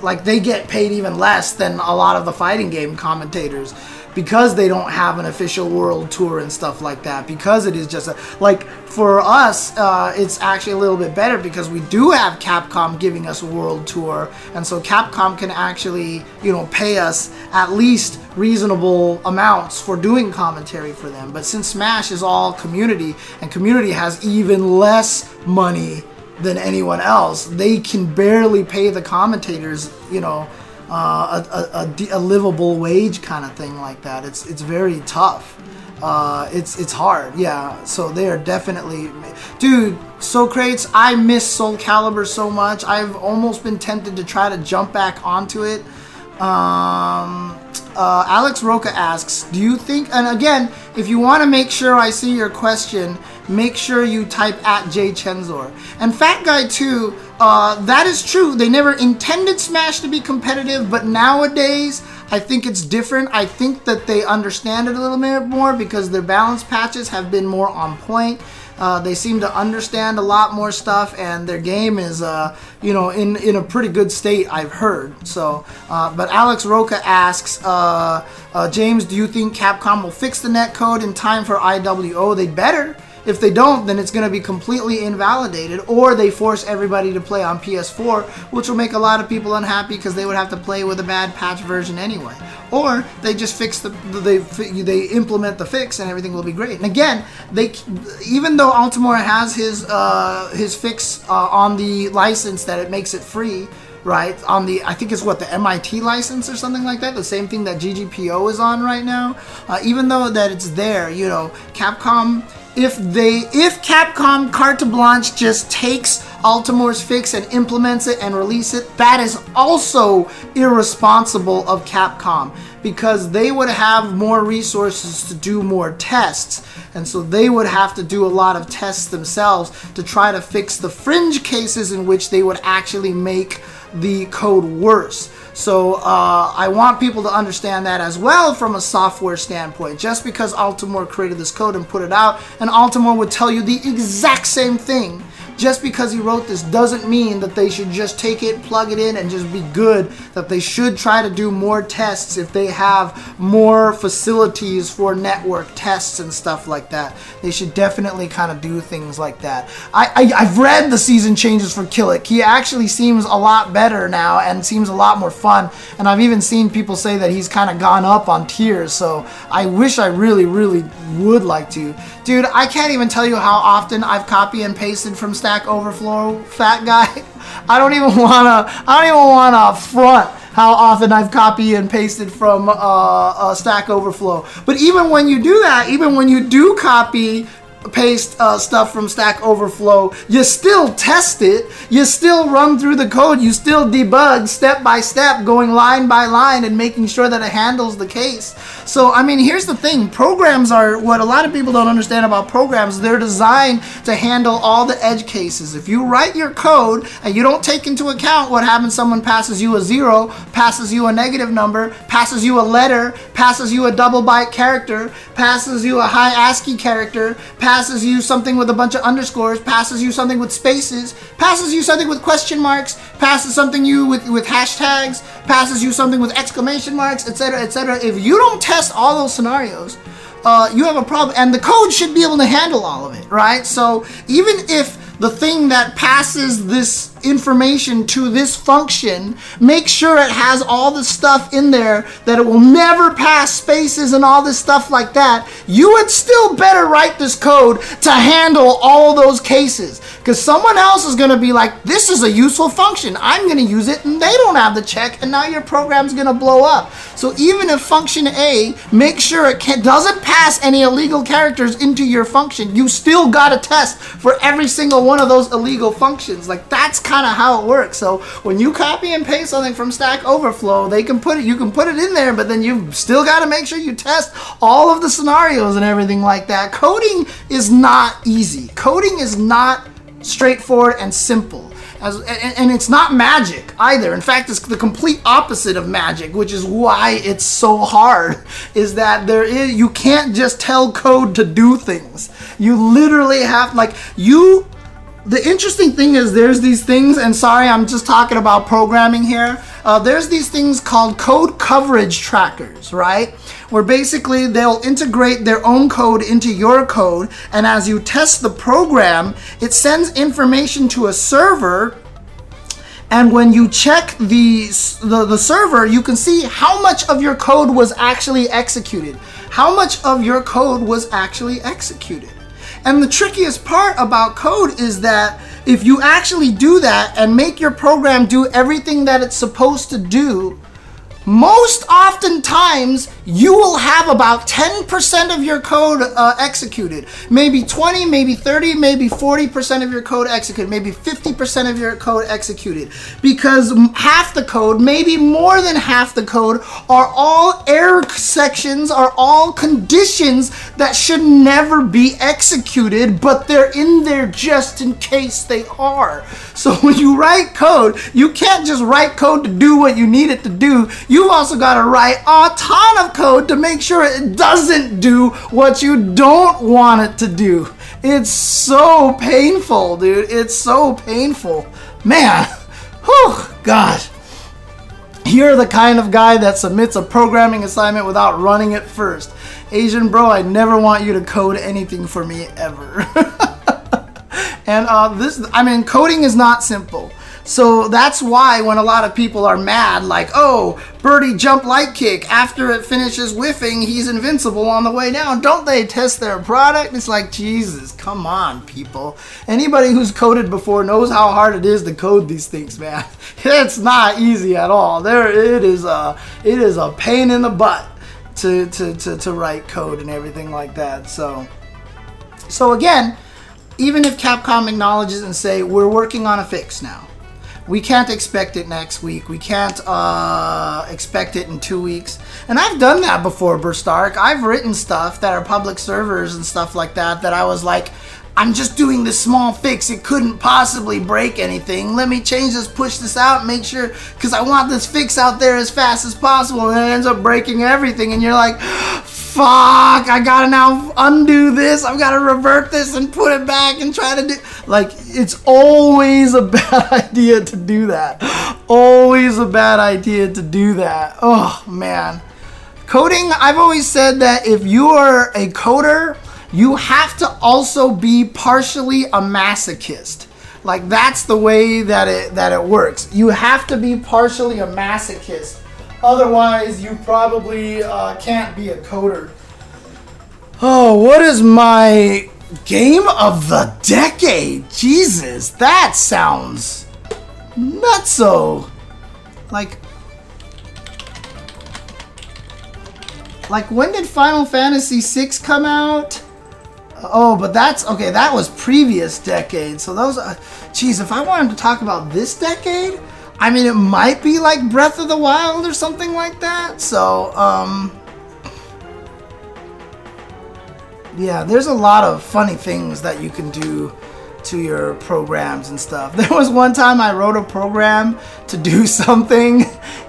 like they get paid even less than a lot of the fighting game commentators because they don't have an official world tour and stuff like that because it is just a like for us uh, it's actually a little bit better because we do have capcom giving us a world tour. And so capcom can actually you know pay us at least reasonable amounts for doing commentary for them. But since smash is all community and community has even less money than anyone else they can barely pay the commentators you know uh, a, a, a, livable wage kind of thing like that. It's it's very tough. Uh, it's it's hard, yeah. So they are definitely, dude. Socrates, I miss Soul Calibur so much. I've almost been tempted to try to jump back onto it. Um, uh, Alex Roca asks, "Do you think?" And again, if you want to make sure I see your question, make sure you type at J Chensor. And Fat Guy too. Uh, that is true. They never intended Smash to be competitive, but nowadays I think it's different. I think that they understand it a little bit more because their balance patches have been more on point. Uh, they seem to understand a lot more stuff, and their game is, uh, you know, in, in a pretty good state. I've heard. So, uh, but Alex Roca asks, uh, uh, James, do you think Capcom will fix the netcode in time for IWO? They better. If they don't, then it's going to be completely invalidated, or they force everybody to play on PS4, which will make a lot of people unhappy because they would have to play with a bad patch version anyway. Or they just fix the they they implement the fix and everything will be great. And again, they even though Altimor has his uh, his fix uh, on the license that it makes it free right? On the, I think it's what the MIT license or something like that. The same thing that GGPO is on right now. Uh, even though that it's there, you know, Capcom if they if Capcom carte blanche just takes Altimor's fix and implements it and release it, that is also irresponsible of Capcom because they would have more resources to do more tests. And so they would have to do a lot of tests themselves to try to fix the fringe cases in which they would actually make the code worse. So uh, I want people to understand that as well from a software standpoint. Just because Altimor created this code and put it out, and Altimor would tell you the exact same thing just because he wrote this doesn't mean that they should just take it, plug it in, and just be good. That they should try to do more tests if they have more facilities for network tests and stuff like that. They should definitely kind of do things like that. I, I, have read the season changes for Kilik. He actually seems a lot better now and seems a lot more fun. And I've even seen people say that he's kind of gone up on tiers. So I wish I really, really would like to. Dude, I can't even tell you how often I've copy and pasted from Stack Overflow, fat guy. I don't even wanna. I don't even wanna front how often I've copied and pasted from uh, uh, Stack Overflow. But even when you do that, even when you do copy paste uh, stuff from Stack Overflow, you still test it, you still run through the code, you still debug step by step, going line by line and making sure that it handles the case. So, I mean, here's the thing programs are what a lot of people don't understand about programs. They're designed to handle all the edge cases. If you write your code and you don't take into account what happens, someone passes you a zero, passes you a negative number, passes you a letter, passes you a double byte character, passes you a high ASCII character, passes you something with a bunch of underscores, passes you something with spaces, passes you something with question marks, passes something you with, with hashtags, passes you something with exclamation marks, etc., etc. If you don't test all those scenarios, uh, you have a problem, and the code should be able to handle all of it, right? So even if the thing that passes this information to this function, make sure it has all the stuff in there that it will never pass spaces and all this stuff like that, you would still better write this code to handle all those cases. Because someone else is going to be like, this is a useful function. I'm going to use it, and they don't have the check, and now your program's going to blow up. So even if function A, make sure it can, doesn't pass any illegal characters into your function, you still got to test for every single one of those illegal functions. Like that's kind of how it works. So when you copy and paste something from Stack Overflow, they can put it, you can put it in there, but then you've still got to make sure you test all of the scenarios and everything like that. Coding is not easy. Coding is not straightforward and simple. As, and, and, it's not magic either. In fact, it's the complete opposite of magic, which is why it's so hard. Is that there is you can't just tell code to do things. You literally have like you the interesting thing is there's these things, and sorry, I'm just talking about programming here. Uh, there's these things called code coverage trackers, right? Where basically they'll integrate their own code into your code, and as you test the program, it sends information to a server and when you check the, the, the server, you can see how much of your code was actually executed. How much of your code was actually executed. And the trickiest part about code is that if you actually do that and make your program do everything that it's supposed to do, most oftentimes you will have about 10% of your code uh, executed. Maybe 20, maybe 30, maybe 40% of your code executed, maybe 50% of your code executed. Because half the code, maybe more than half the code, are all error sections, are all conditions that should never be executed, but they're in there just in case they are. So when you write code, you can't just write code to do what you need it to do. You've also got to write a ton of code to make sure it doesn't do what you don't want it to do. It's so painful, dude. It's so painful. Man, whew, gosh. You're the kind of guy that submits a programming assignment without running it first. Asian bro, I never want you to code anything for me ever. and uh, this, I mean, coding is not simple. So that's why when a lot of people are mad, like, oh, Birdie jump light kick. After it finishes whiffing, he's invincible on the way down. Don't they test their product? It's like, Jesus, come on, people. Anybody who's coded before knows how hard it is to code these things, man. It's not easy at all. There, it is a, it is a pain in the butt to, to, to, to write code and everything like that. So, so again, even if Capcom acknowledges and say we're working on a fix now, we can't expect it next week. We can't uh, expect it in two weeks. And I've done that before, Burstark. I've written stuff that are public servers and stuff like that that I was like, I'm just doing this small fix. It couldn't possibly break anything. Let me change this, push this out, make sure, because I want this fix out there as fast as possible. And it ends up breaking everything. And you're like, fuck, I gotta now undo this. I've gotta revert this and put it back and try to do. Like, it's always a bad idea to do that. Always a bad idea to do that. Oh, man. Coding, I've always said that if you are a coder, you have to also be partially a masochist. Like that's the way that it that it works. You have to be partially a masochist. Otherwise, you probably uh, can't be a coder. Oh, what is my game of the decade? Jesus, that sounds nutso. Like, like when did Final Fantasy VI come out? Oh, but that's okay. That was previous decade. So those, uh, geez, if I wanted to talk about this decade, I mean, it might be like Breath of the Wild or something like that. So, um, yeah, there's a lot of funny things that you can do to your programs and stuff. There was one time I wrote a program to do something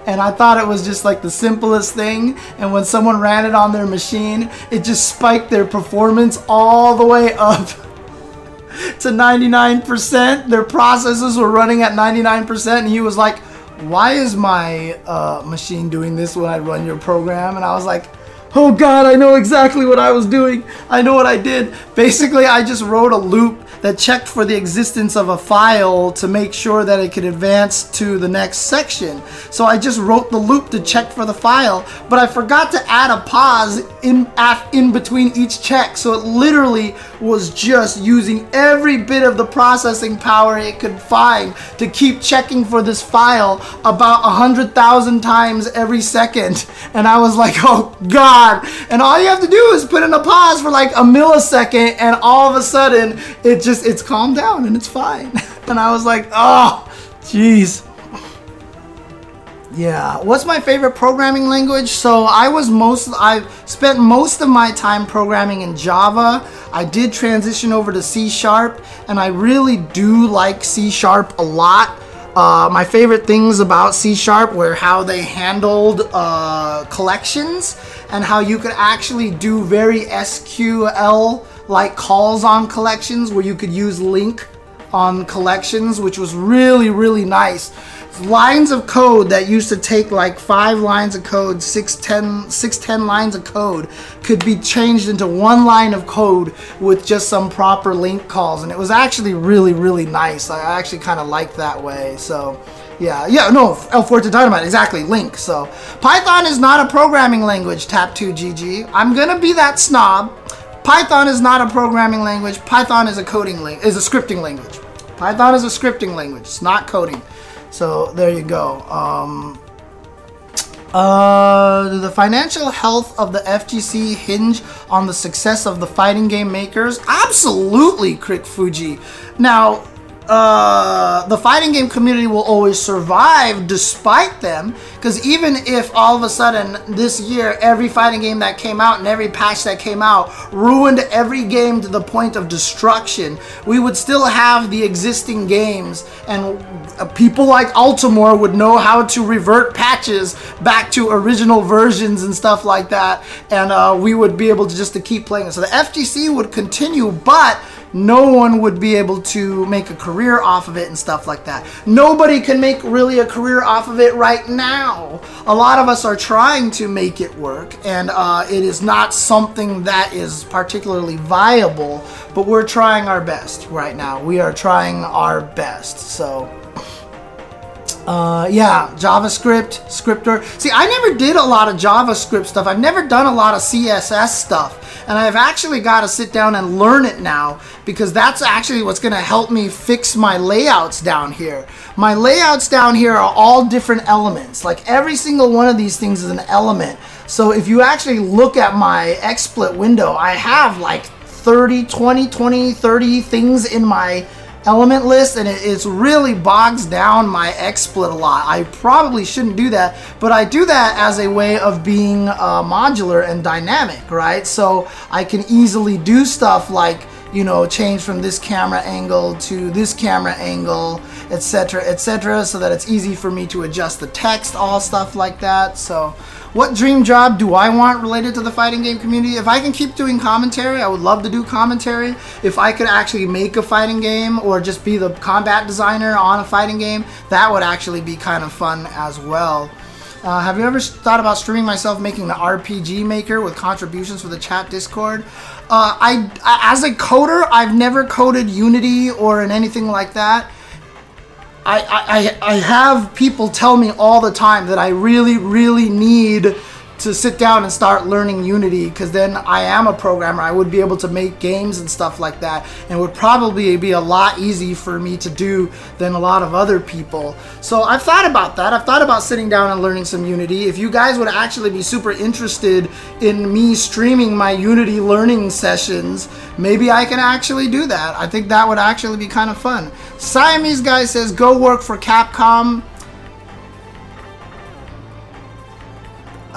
and I thought it was just like the simplest thing and when someone ran it on their machine, it just spiked their performance all the way up to 99%. Their processes were running at 99% and he was like, "Why is my uh, machine doing this when I run your program?" And I was like, "Oh god, I know exactly what I was doing. I know what I did. Basically, I just wrote a loop that checked for the existence of a file to make sure that it could advance to the next section. So I just wrote the loop to check for the file, but I forgot to add a pause in in between each check. So it literally was just using every bit of the processing power it could find to keep checking for this file about a hundred thousand times every second. And I was like, oh god! And all you have to do is put in a pause for like a millisecond, and all of a sudden it just it's calmed down and it's fine. and I was like, oh, jeez. Yeah, what's my favorite programming language? So I was most I spent most of my time programming in Java. I did transition over to C Sharp, and I really do like C Sharp a lot. Uh, my favorite things about C Sharp were how they handled uh, collections and how you could actually do very SQL like calls on collections where you could use LINQ on collections, which was really, really nice. Lines of code that used to take like five lines of code, six, ten, six, ten lines of code, could be changed into one line of code with just some proper LINQ calls. And it was actually really, really nice. I actually kind of liked that way. So, yeah, yeah, no, El Forte Dynamite, exactly, LINQ. So, Python is not a programming language, Tap2GG. I'm gonna be that snob. Python is not a programming language. Python is a coding lang- is a scripting language. Python is a scripting language. It's not coding. So there you go. Um, uh, the financial health of the FGC hinge on the success of the fighting game makers? Absolutely, Crick Fuji. Now, uh, the fighting game community will always survive despite them. Because even if all of a sudden this year every fighting game that came out and every patch that came out ruined every game to the point of destruction, we would still have the existing games, and uh, people like Altimor would know how to revert patches back to original versions and stuff like that, and uh, we would be able to just to keep playing it. So the FGC would continue, but no one would be able to make a career off of it and stuff like that. Nobody can make really a career off of it right now. A lot of us are trying to make it work, and uh, it is not something that is particularly viable, but we're trying our best right now. We are trying our best. So. Uh, yeah, JavaScript, scripter. See, I never did a lot of JavaScript stuff. I've never done a lot of CSS stuff. And I've actually got to sit down and learn it now because that's actually what's going to help me fix my layouts down here. My layouts down here are all different elements. Like every single one of these things is an element. So if you actually look at my XSplit window, I have like 30, 20, 20, 30 things in my element list and it, it's really bogs down my XSplit a lot. I probably shouldn't do that, but I do that as a way of being uh, modular and dynamic, right? So I can easily do stuff like you know change from this camera angle to this camera angle etc etc so that it's easy for me to adjust the text all stuff like that so what dream job do I want related to the fighting game community? If I can keep doing commentary, I would love to do commentary. If I could actually make a fighting game or just be the combat designer on a fighting game, that would actually be kind of fun as well. Uh, have you ever thought about streaming myself making the RPG Maker with contributions for the chat Discord? Uh, I, as a coder, I've never coded Unity or in anything like that. I, I, I have people tell me all the time that I really, really need to sit down and start learning Unity because then I am a programmer. I would be able to make games and stuff like that, and would probably be a lot easy for me to do than a lot of other people. So I've thought about that. I've thought about sitting down and learning some Unity. If you guys would actually be super interested in me streaming my Unity learning sessions, maybe I can actually do that. I think that would actually be kind of fun. Siamese guy says, go work for Capcom.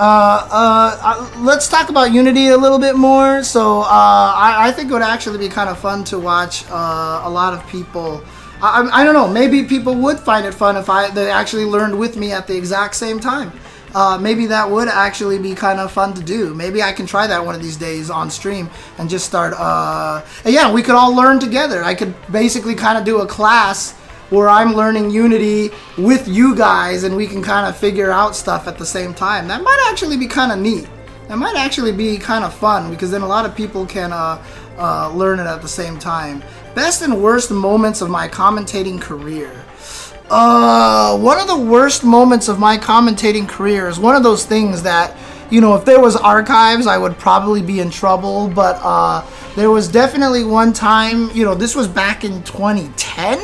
Uh, uh, uh, let's talk about Unity a little bit more. So uh, I, I, think it would actually be kind of fun to watch uh, a lot of people. I, I, don't know. Maybe people would find it fun if I they actually learned with me at the exact same time. Maybe that would actually be kind of fun to do. Maybe I can try that one of these days on stream and just start. Yeah, we could all learn together. I could basically kind of do a class where I'm learning Unity with you guys and we can kind of figure out stuff at the same time. That might actually be kind of neat. That might actually be kind of fun because then a lot of people can uh, uh, learn it at the same time. Best and worst moments of my commentating career. Uh, one of the worst moments of my commentating career is one of those things that, you know, if there was archives, I would probably be in trouble. But uh, there was definitely one time, you know, this was back in 2010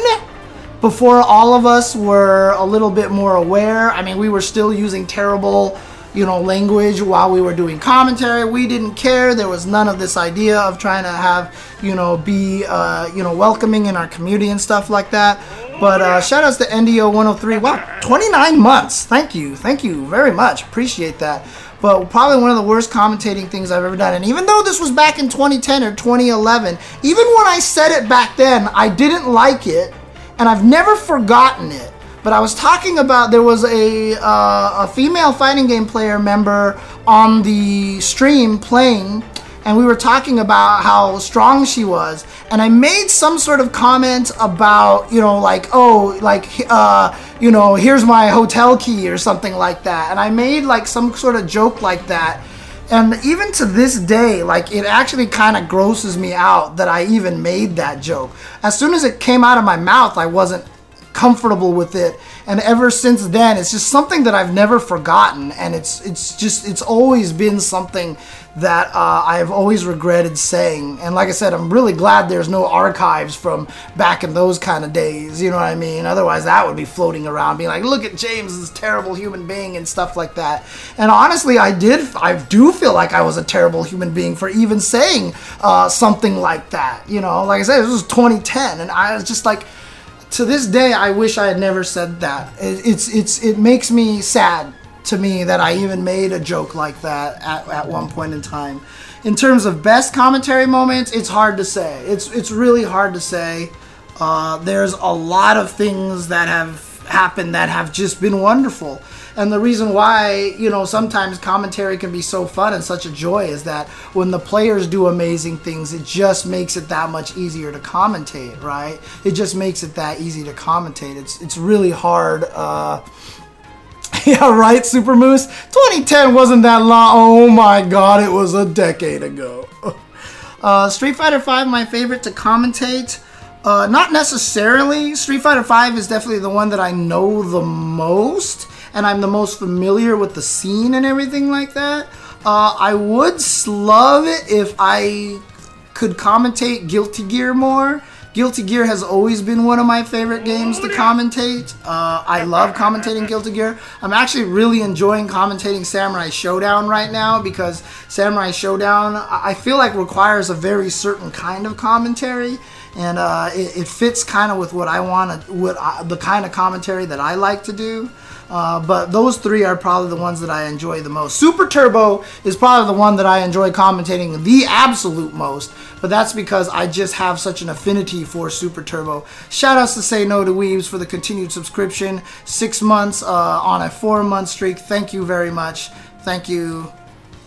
before all of us were a little bit more aware. I mean, we were still using terrible, you know, language while we were doing commentary. We didn't care. There was none of this idea of trying to have, you know, be, uh, you know, welcoming in our community and stuff like that. But uh, shout outs to NDO 103. Wow, 29 months. Thank you. Thank you very much. Appreciate that. But probably one of the worst commentating things I've ever done. And even though this was back in 2010 or 2011, even when I said it back then, I didn't like it and I've never forgotten it. But I was talking about there was a uh, a female fighting game player member on the stream playing, and we were talking about how strong she was, and I made some sort of comment about you know like oh like uh, you know here's my hotel key or something like that, and I made like some sort of joke like that and even to this day, like it actually kind of grosses me out that I even made that joke. As soon as it came out of my mouth, I wasn't comfortable with it. And ever since then, it's just something that I've never forgotten. And it's it's just it's always been something that uh, I've always regretted saying. And like I said, I'm really glad there's no archives from back in those kind of days. You know what I mean? Otherwise, that would be floating around, being like, "Look at James, this terrible human being," and stuff like that. And honestly, I did, I do feel like I was a terrible human being for even saying uh, something like that. You know, like I said, this was 2010, and I was just like to this day, I wish I had never said that. It, it's it's it makes me sad to me that I even made a joke like that at, at one point in time. In terms of best commentary moments, it's hard to say. It's it's really hard to say. Uh, there's a lot of things that have happened that have just been wonderful. And the reason why, you know, sometimes commentary can be so fun and such a joy is that when the players do amazing things, it just makes it that much easier to commentate, right? It just makes it that easy to commentate. It's it's really hard. Uh, yeah, right, Super Moose. 2010 wasn't that long. Oh my God, it was a decade ago. Uh, Street Fighter V, my favorite to commentate. Uh, not necessarily. Street Fighter V is definitely the one that I know the most and I'm the most familiar with the scene and everything like that. Uh, I would love it if I could commentate Guilty Gear more Guilty Gear has always been one of my favorite games to commentate. Uh, I love commentating Guilty Gear. I'm actually really enjoying commentating Samurai Showdown right now because Samurai Showdown, I feel like requires a very certain kind of commentary and uh, it, it, fits kind of with what I want to, what I, the kind of commentary that I like to do. Uh, but those three are probably the ones that I enjoy the most. Super Turbo is probably the one that I enjoy commentating the absolute most, but that's because I just have such an affinity for Super Turbo. Shout outs to Say No to Weaves for the continued subscription. Six months uh, on a four month streak. Thank you very much. Thank you.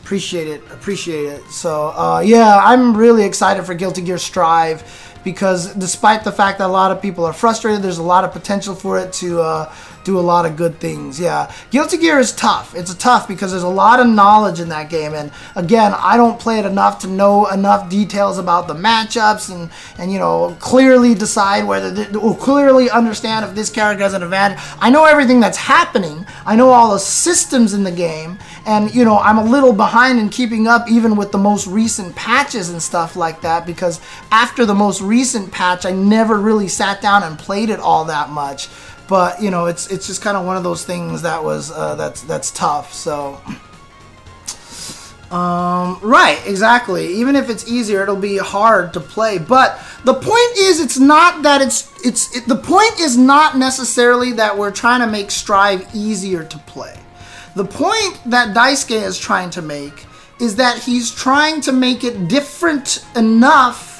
Appreciate it. Appreciate it. So, uh, yeah, I'm really excited for Guilty Gear Strive because despite the fact that a lot of people are frustrated, there's a lot of potential for it to uh, do a lot of good things. Yeah, Guilty Gear is tough. It's tough because there's a lot of knowledge in that game, and again, I don't play it enough to know enough details about the matchups and and you know clearly decide whether the, or clearly understand if this character has an advantage. I know everything that's happening. I know all the systems in the game, and you know I'm a little behind in keeping up even with the most recent patches and stuff like that because after the most recent patch, I never really sat down and played it all that much but you know it's it's just kind of one of those things that was uh, that's that's tough so. Um, right exactly. Even if it's easier it'll be hard to play. But the point is it's not that it's it's it, the point is not necessarily that we're trying to make strive easier to play. The point that daisuke is trying to make is that he's trying to make it different enough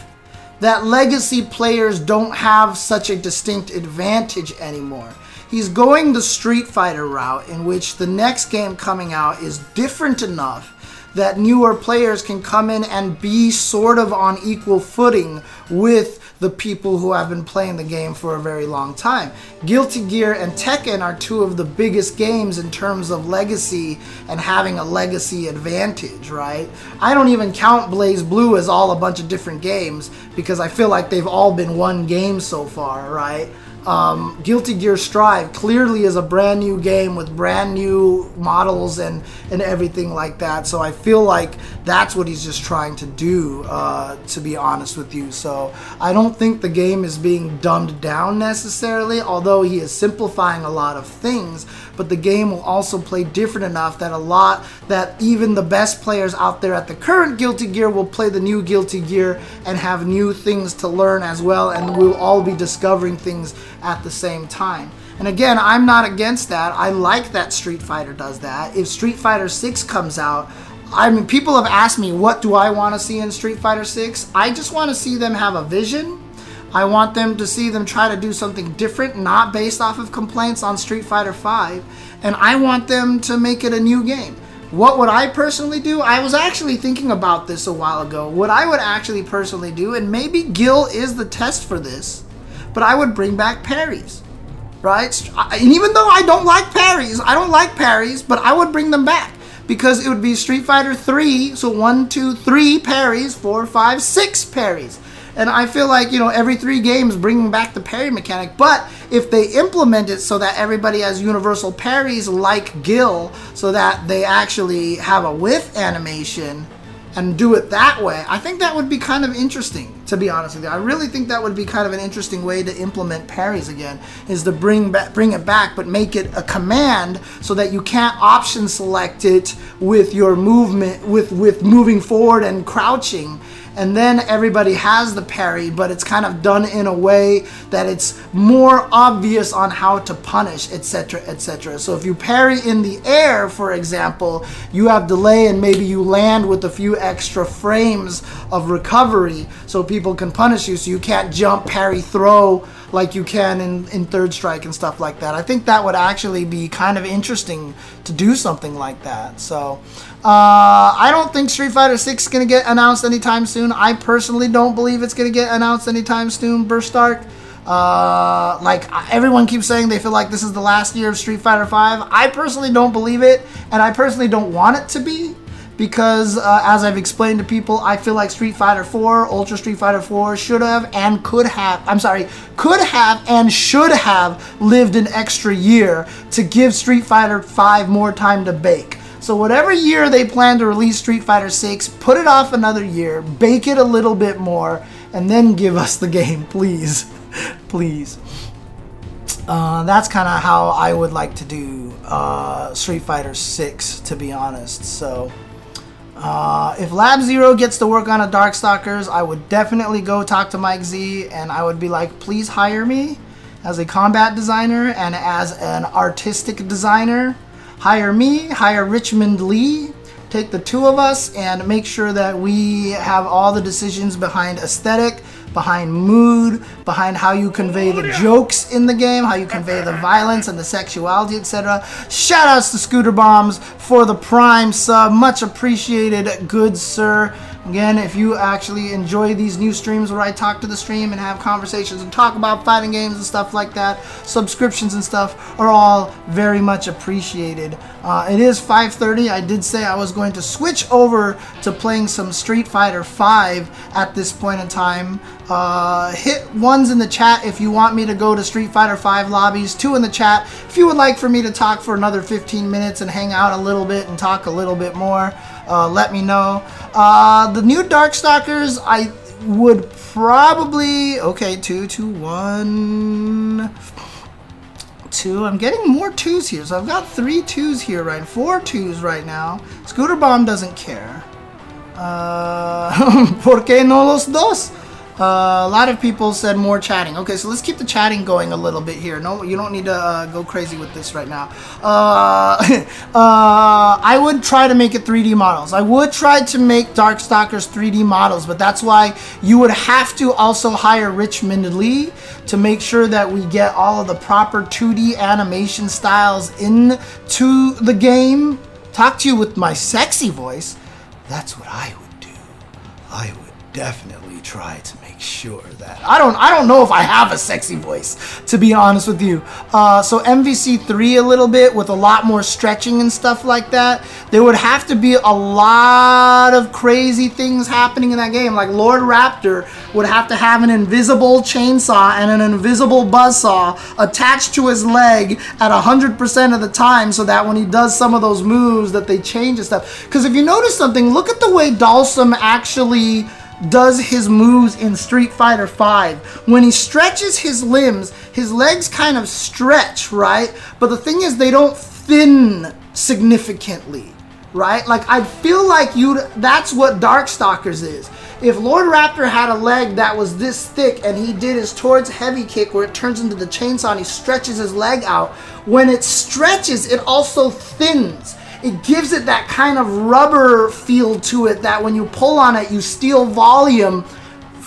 that legacy players don't have such a distinct advantage anymore. He's going the Street Fighter route in which the next game coming out is different enough that newer players can come in and be sort of on equal footing with the people who have been playing the game for a very long time. Guilty Gear and Tekken are two of the biggest games in terms of legacy and having a legacy advantage, right? I don't even count BlazBlue as all a bunch of different games because I feel like they've all been one game so far, right? Um, Guilty Gear Strive clearly is a brand new game with brand new models and and everything like that. So I feel like that's what he's just trying to do, uh, to be honest with you. So I don't think the game is being dumbed down necessarily, although he is simplifying a lot of things. But the game will also play different enough that a lot that even the best players out there at the current Guilty Gear will play the new Guilty Gear and have new things to learn as well, and we'll all be discovering things at the same time. And again, I'm not against that. I like that Street Fighter does that. If Street Fighter 6 comes out, I mean, people have asked me, what do I want to see in Street Fighter 6? I just want to see them have a vision. I want them to see them try to do something different, not based off of complaints on Street Fighter V, And I want them to make it a new game. What would I personally do? I was actually thinking about this a while ago. What I would actually personally do, and maybe Gil is the test for this, but I would bring back parries, right? And even though I don't like parries, I don't like parries, but I would bring them back because it would be Street Fighter 3, so one, two, three parries, four, five, six parries. And I feel like, you know, every three games bringing back the parry mechanic. But if they implement it so that everybody has universal parries like Gil, so that they actually have a whiff animation, and do it that way, I think that would be kind of interesting, to be honest with you. I really think that would be kind of an interesting way to implement parries again, is to bring bring it back, but make it a command so that you can't option select it with your movement, with with moving forward and crouching and then everybody has the parry, but it's kind of done in a way that it's more obvious on how to punish, etc., etc. So if you parry in the air, for example, you have delay and maybe you land with a few extra frames of recovery so people can punish you so you can't jump, parry, throw like you can in, in Third Strike and stuff like that. I think that would actually be kind of interesting to do something like that. So uh, I don't think Street Fighter 6 is going to get announced anytime soon. I personally don't believe it's going to get announced anytime soon, Burst Dark. Uh, like everyone keeps saying they feel like this is the last year of Street Fighter 5. I personally don't believe it, and I personally don't want it to be because uh, as I've explained to people, I feel like Street Fighter 4, Ultra Street Fighter 4 should have and could have, I'm sorry, could have and should have lived an extra year to give Street Fighter 5 more time to bake. So whatever year they plan to release Street Fighter 6, put it off another year, bake it a little bit more, and then give us the game, please. please. Uh, that's kind of how I would like to do uh, Street Fighter 6, to be honest. So, uh, if Lab Zero gets to work on a Darkstalkers, I would definitely go talk to Mike Z and I would be like, please hire me as a combat designer and as an artistic designer. Hire me, hire Richmond Lee, take the two of us and make sure that we have all the decisions behind aesthetic, behind mood, behind how you convey the jokes in the game, how you convey the violence and the sexuality, etc. Shout outs to Scooter Bombs for the prime sub. Much appreciated, good sir. Again, if you actually enjoy these new streams where I talk to the stream and have conversations and talk about fighting games and stuff like that, subscriptions and stuff are all very much appreciated. Uh, it is 5:30. I did say I was going to switch over to playing some Street Fighter 5 at this point in time. Uh, hit ones in the chat if you want me to go to Street Fighter 5 lobbies. Two in the chat if you would like for me to talk for another 15 minutes and hang out a little bit and talk a little bit more. Uh, let me know. Uh, the new Darkstalkers, I would probably okay two two one two. I'm getting more twos here, so I've got three twos here, right? Four twos right now. Scooter Bomb doesn't care. Uh, ¿Por qué no los dos? Uh, a lot of people said more chatting. Okay, so let's keep the chatting going a little bit here. No, you don't need to uh, go crazy with this right now. Uh, uh I would try to make it 3D models. I would try to make Darkstalkers 3D models, but that's why you would have to also hire Richmond Lee to make sure that we get all of the proper 2D animation styles into the game. Talk to you with my sexy voice. That's what I would do. I would definitely try to sure that I don't I don't know if I have a sexy voice to be honest with you. Uh, so MVC three a little bit with a lot more stretching and stuff like that. There would have to be a lot of crazy things happening in that game. Like Lord Raptor would have to have an invisible chainsaw and an invisible buzzsaw attached to his leg at hundred percent of the time, so that when he does some of those moves, that they change and stuff. Because if you notice something, look at the way Dhalsim actually does his moves in Street Fighter V. When he stretches his limbs, his legs kind of stretch, right? But the thing is, they don't thin significantly, right? Like, I feel like you that's what Darkstalkers is. If Lord Raptor had a leg that was this thick and he did his towards heavy kick where it turns into the chainsaw and he stretches his leg out, when it stretches, it also thins it gives it that kind of rubber feel to it that when you pull on it, you steal volume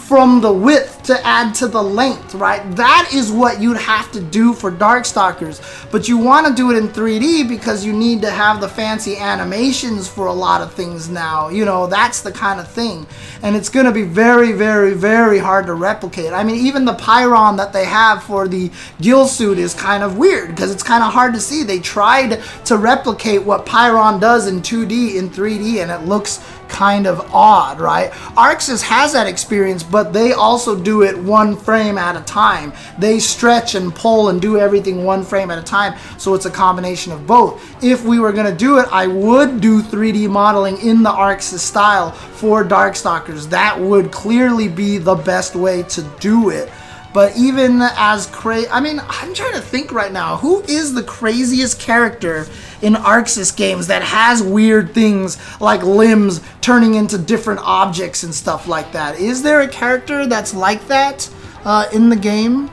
from the width to add to the length, right? That is what you'd have to do for Darkstalkers. But you want to do it in 3D because you need to have the fancy animations for a lot of things now. You know, that's the kind of thing. And it's going to be very, very, very hard to replicate. I mean, even the Pyron that they have for the gill suit is kind of weird because it's kind of hard to see. They tried to replicate what Pyron does in 2D in 3D and it looks kind of odd, right? ArcSys has that experience, but they also do it one frame at a time. They stretch and pull and do everything one frame at a time, so it's a combination of both. If we were going to do it, I would do 3D modeling in the ArcSys style for Darkstalkers. That would clearly be the best way to do it. But even as crazy, I mean, I'm trying to think right now. Who is the craziest character in ArcSys games that has weird things like limbs turning into different objects and stuff like that? Is there a character that's like that uh, in the game?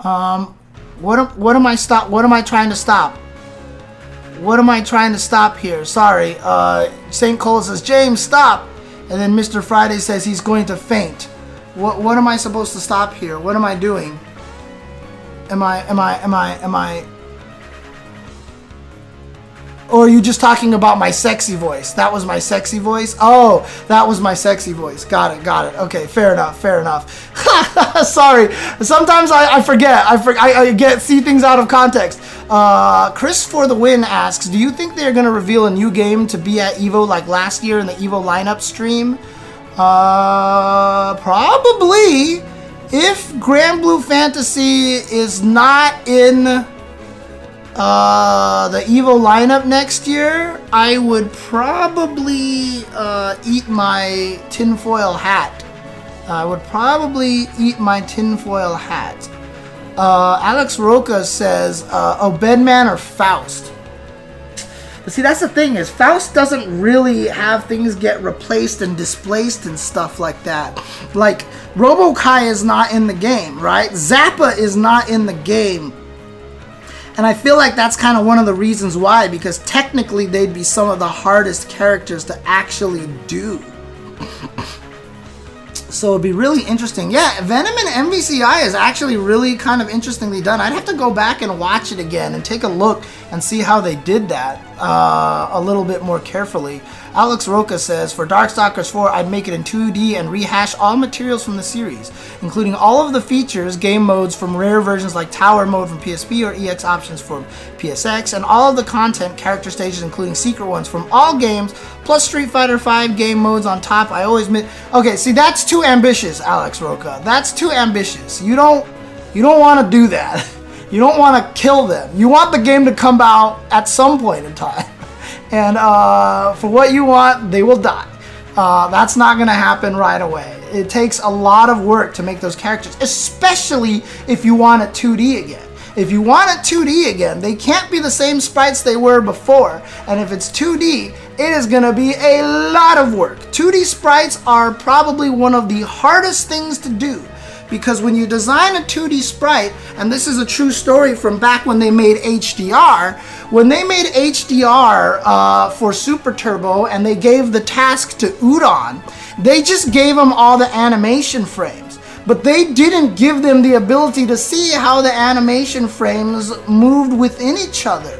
Um, what am, what am I stop? What am I trying to stop? What am I trying to stop here? Sorry. Uh, St. Cole says, James, stop. And then Mr. Friday says he's going to faint. What what am I supposed to stop here? What am I doing? Am I am I am I am I or are you just talking about my sexy voice? That was my sexy voice? Oh, that was my sexy voice. Got it, got it. Okay, fair enough, fair enough. Sorry. Sometimes I, I forget. I, for, I, I, get see things out of context. Uh, Chris for the win asks, do you think they're going to reveal a new game to be at EVO like last year in the EVO lineup stream? Uh, probably. If Granblue Fantasy is not in uh, the EVO lineup next year, I would probably uh, eat my tinfoil hat I would probably eat my tinfoil hat. Uh, Alex Roca says, uh, "Oh, Bedman or Faust." But see, that's the thing is Faust doesn't really have things get replaced and displaced and stuff like that. Like Robo-Ky is not in the game, right? Zappa is not in the game. And I feel like that's kind of one of the reasons why, because technically they'd be some of the hardest characters to actually do. So it'd be really interesting. Yeah, Venom and MVCI is actually really kind of interestingly done. I'd have to go back and watch it again and take a look and see how they did that uh, a little bit more carefully. Alex Roca says, For Darkstalkers 4, I'd make it in 2D and rehash all materials from the series, including all of the features, game modes from rare versions like Tower Mode from PSP or EX options from PSX, and all of the content, character stages, including secret ones from all games, plus Street Fighter 5 game modes on top. I always. Okay, see, that's too ambitious, Alex Roca. That's too ambitious. You don't. You don't want to do that. You don't want to kill them. You want the game to come out at some point in time. And uh, for what you want, they will die. Uh, that's not going to happen right away. It takes a lot of work to make those characters, especially if you want it 2D again. If you want it 2D again, they can't be the same sprites they were before. And if it's 2D, it is going to be a lot of work. 2D sprites are probably one of the hardest things to do because when you design a 2D sprite, and this is a true story from back when they made HDR, when they made HDR uh, for Super Turbo and they gave the task to Udon, they just gave them all the animation frames. But they didn't give them the ability to see how the animation frames moved within each other.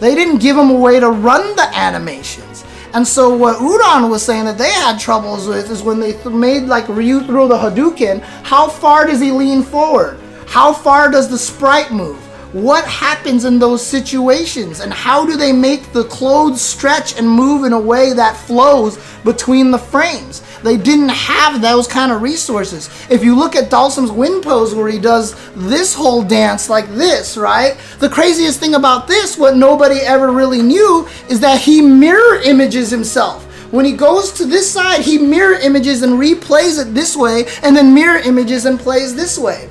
They didn't give them a way to run the animations. And so what Udon was saying that they had troubles with is when they th- made like Ryu throw the Hadouken, how far does he lean forward? How far does the sprite move? What happens in those situations? And how do they make the clothes stretch and move in a way that flows between the frames? They didn't have those kind of resources. If you look at Dhalsim's wind pose where he does this whole dance like this, right? The craziest thing about this, what nobody ever really knew, is that he mirror images himself. When he goes to this side, he mirror images and replays it this way, and then mirror images and plays this way.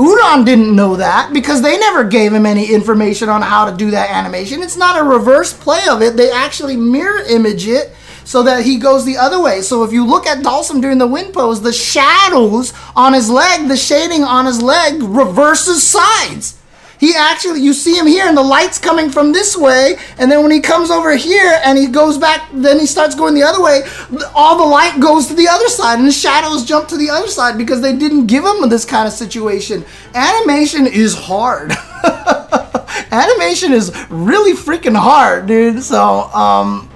Udon didn't know that because they never gave him any information on how to do that animation. It's not a reverse play of it. They actually mirror image it so that he goes the other way. So if you look at Dhalsim during the wind pose, the shadows on his leg, the shading on his leg reverses sides. He actually, you see him here, and the light's coming from this way, and then when he comes over here and he goes back, then he starts going the other way, all the light goes to the other side, and the shadows jump to the other side because they didn't give him this kind of situation. Animation is hard. Animation is really freaking hard, dude. So, um,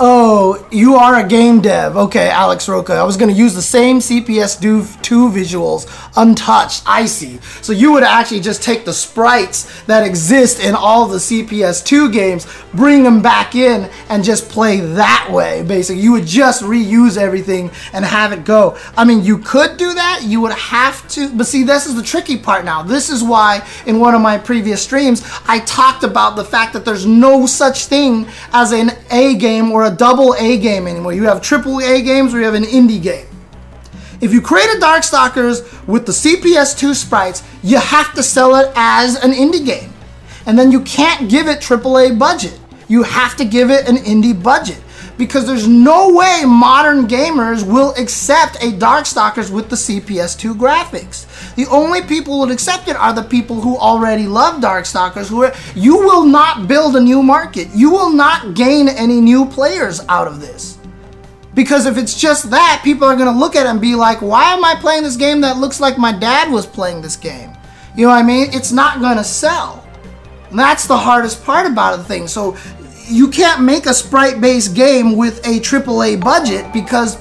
Oh, you are a game dev. Okay, Alex Roca. I was going to use the same CPS 2 visuals, untouched, icy. So you would actually just take the sprites that exist in all the CPS 2 games, bring them back in, and just play that way, basically. You would just reuse everything and have it go. I mean, you could do that. You would have to. But see, this is the tricky part now. This is why in one of my previous streams, I talked about the fact that there's no such thing as an A game or a double A game anymore. You have triple A games or you have an indie game. If you create a Darkstalkers with the CPS2 sprites, you have to sell it as an indie game. And then you can't give it AAA budget. You have to give it an indie budget because there's no way modern gamers will accept a Darkstalkers with the CPS2 graphics. The only people who would accept it are the people who already love Darkstalkers. Who are, you will not build a new market. You will not gain any new players out of this. Because if it's just that, people are going to look at it and be like, why am I playing this game that looks like my dad was playing this game? You know what I mean? It's not going to sell. And that's the hardest part about the thing. So you can't make a sprite based game with a AAA budget because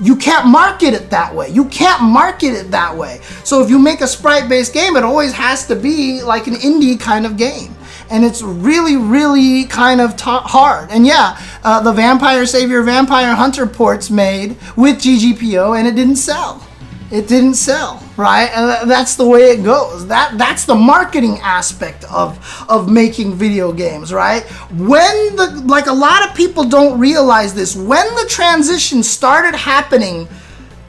you can't market it that way. You can't market it that way. So if you make a sprite based game, it always has to be like an indie kind of game. And it's really, really kind of t- hard. And yeah, uh, the Vampire Savior, Vampire Hunter ports made with GGPO, and it didn't sell it didn't sell, right? And that's the way it goes. That that's the marketing aspect of of making video games, right? When the like a lot of people don't realize this, when the transition started happening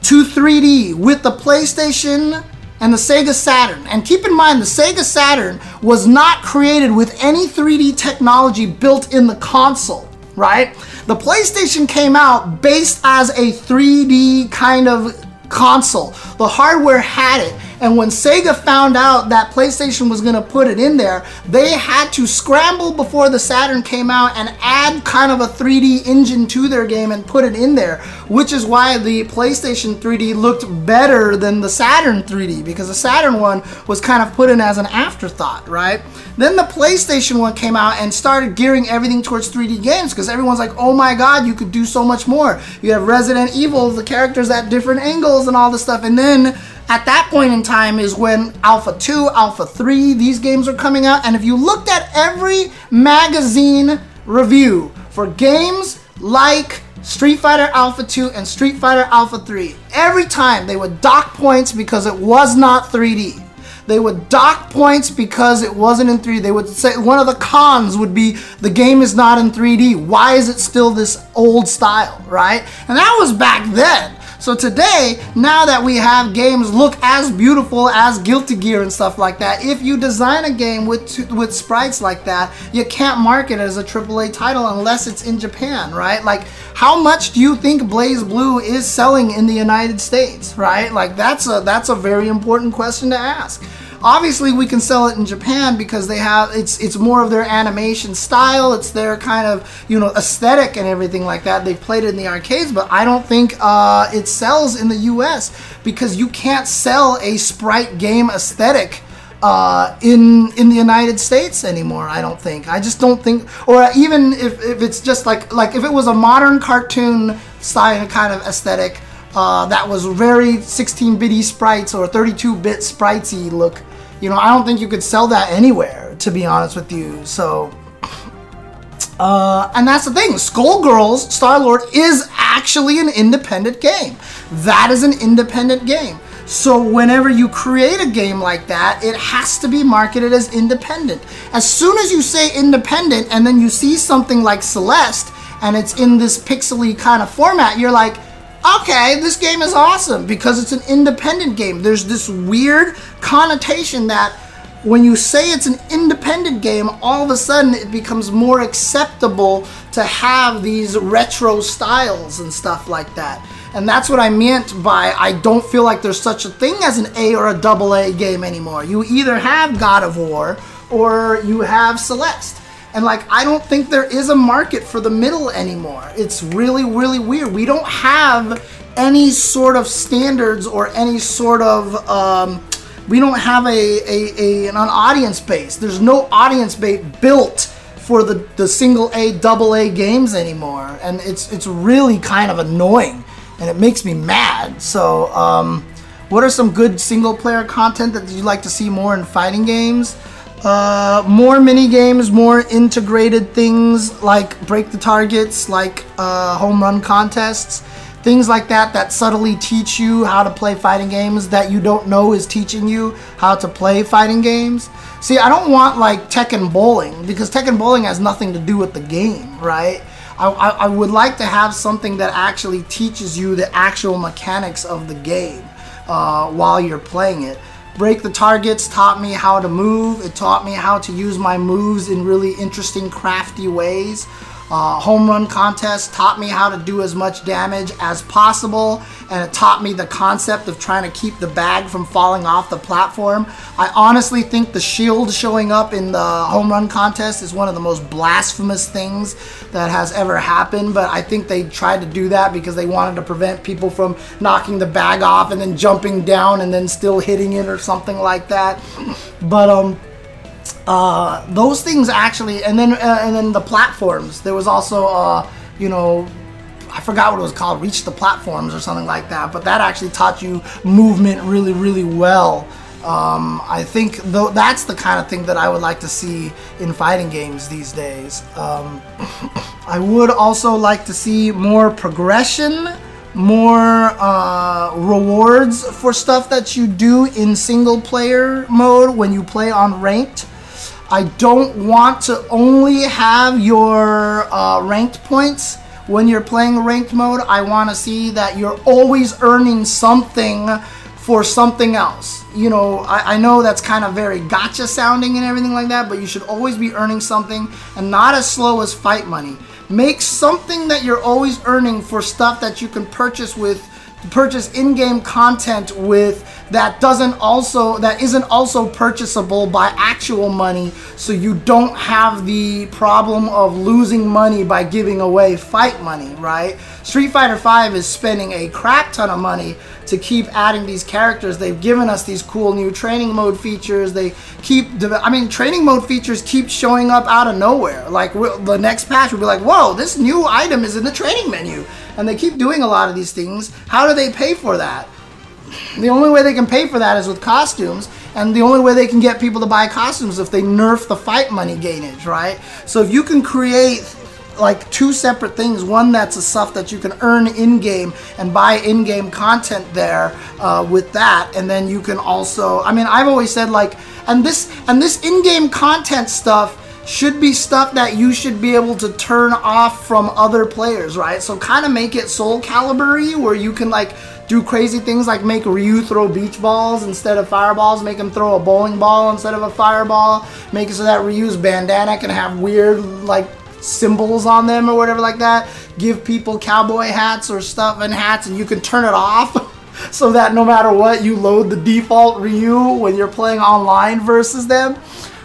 to 3D with the PlayStation and the Sega Saturn. And keep in mind, the Sega Saturn was not created with any 3D technology built in the console, right? The PlayStation came out based as a 3D kind of console. The hardware had it. And when Sega found out that PlayStation was going to put it in there, they had to scramble before the Saturn came out and add kind of a 3D engine to their game and put it in there, which is why the PlayStation 3D looked better than the Saturn 3D because the Saturn one was kind of put in as an afterthought, right? Then the PlayStation one came out and started gearing everything towards 3D games because everyone's like, oh my god, you could do so much more. You have Resident Evil, the characters at different angles and all this stuff. And then at that point in time is when Alpha 2, Alpha 3, these games are coming out. And if you looked at every magazine review for games like Street Fighter Alpha 2 and Street Fighter Alpha 3, every time they would dock points because it was not 3D. They would dock points because it wasn't in 3D. They would say one of the cons would be the game is not in 3D. Why is it still this old style, right? And that was back then. So today, now that we have games look as beautiful as Guilty Gear and stuff like that, if you design a game with with sprites like that, you can't market it as a AAA title unless it's in Japan, right? Like how much do you think BlazBlue is selling in the United States, right? Like that's a that's a very important question to ask. Obviously, we can sell it in Japan because they have it's it's more of their animation style. It's their kind of you know aesthetic and everything like that. They've played it in the arcades, but I don't think uh, it sells in the U.S. because you can't sell a sprite game aesthetic. Uh, in in the United States anymore. I don't think. I just don't think. Or even if, if it's just like like if it was a modern cartoon style kind of aesthetic uh, that was very 16-bitty sprites or 32-bit spritesy look, you know, I don't think you could sell that anywhere, to be honest with you. So, uh, and that's the thing. Skullgirls Star Lord is actually an independent game. That is an independent game. So whenever you create a game like that, it has to be marketed as independent. As soon as you say independent and then you see something like Celeste and it's in this pixely kind of format, you're like, okay, this game is awesome because it's an independent game. There's this weird connotation that when you say it's an independent game, all of a sudden it becomes more acceptable to have these retro styles and stuff like that. And that's what I meant by I don't feel like there's such a thing as an A or a double A game anymore. You either have God of War or you have Celeste. And like, I don't think there is a market for the middle anymore. It's really, really weird. We don't have any sort of standards or any sort of. Um, we don't have a, a, a an audience base. There's no audience base built for the, the single A, double A games anymore, and it's it's really kind of annoying, and it makes me mad. So, um, what are some good single player content that you'd like to see more in fighting games? Uh, more mini games, more integrated things like break the targets, like uh, home run contests, things like that that subtly teach you how to play fighting games that you don't know is teaching you how to play fighting games. See, I don't want like Tekken Bowling because Tekken Bowling has nothing to do with the game, right? I, I, I would like to have something that actually teaches you the actual mechanics of the game uh, while you're playing it. Break the Targets taught me how to move. It taught me how to use my moves in really interesting, crafty ways. Uh, home run contest taught me how to do as much damage as possible, and it taught me the concept of trying to keep the bag from falling off the platform. I honestly think the shield showing up in the home run contest is one of the most blasphemous things that has ever happened, but I think they tried to do that because they wanted to prevent people from knocking the bag off and then jumping down and then still hitting it or something like that. But, um, uh, those things actually, and then uh, and then the platforms. There was also, uh, you know, I forgot what it was called, reach the platforms or something like that. But that actually taught you movement really, really well. Um, I think though that's the kind of thing that I would like to see in fighting games these days. Um, I would also like to see more progression, more uh, rewards for stuff that you do in single player mode when you play on ranked. I don't want to only have your uh, ranked points when you're playing ranked mode, I want to see that you're always earning something for something else. You know, I, I, know that's kind of very gotcha sounding and everything like that, but you should always be earning something and not as slow as fight money. Make something that you're always earning for stuff that you can purchase with purchase in-game content with that doesn't also that isn't also purchasable by actual money so you don't have the problem of losing money by giving away fight money right? Street fighter 5 is spending a crap ton of money to keep adding these characters. They've given us these cool new training mode features. They keep i mean training mode features keep showing up out of nowhere. Like the next patch will be like whoa this new item is in the training menu. And they keep doing a lot of these things. How do they pay for that the only way they can pay for that is with costumes, and the only way they can get people to buy costumes if they nerf the fight money gainage, right? So if you can create like two separate things. One that's a stuff that you can earn in game and buy in game content there uh, with that, and then you can also. I mean, I've always said like, and this and this in game content stuff should be stuff that you should be able to turn off from other players, right? So kind of make it Soul Calibur where you can like do crazy things like make Ryu throw beach balls instead of fireballs, make him throw a bowling ball instead of a fireball, make it so that Ryu's bandana can have weird like symbols on them or whatever like that. Give people cowboy hats or stuff and hats and you can turn it off. so that no matter what, you load the default Ryu when you're playing online versus them.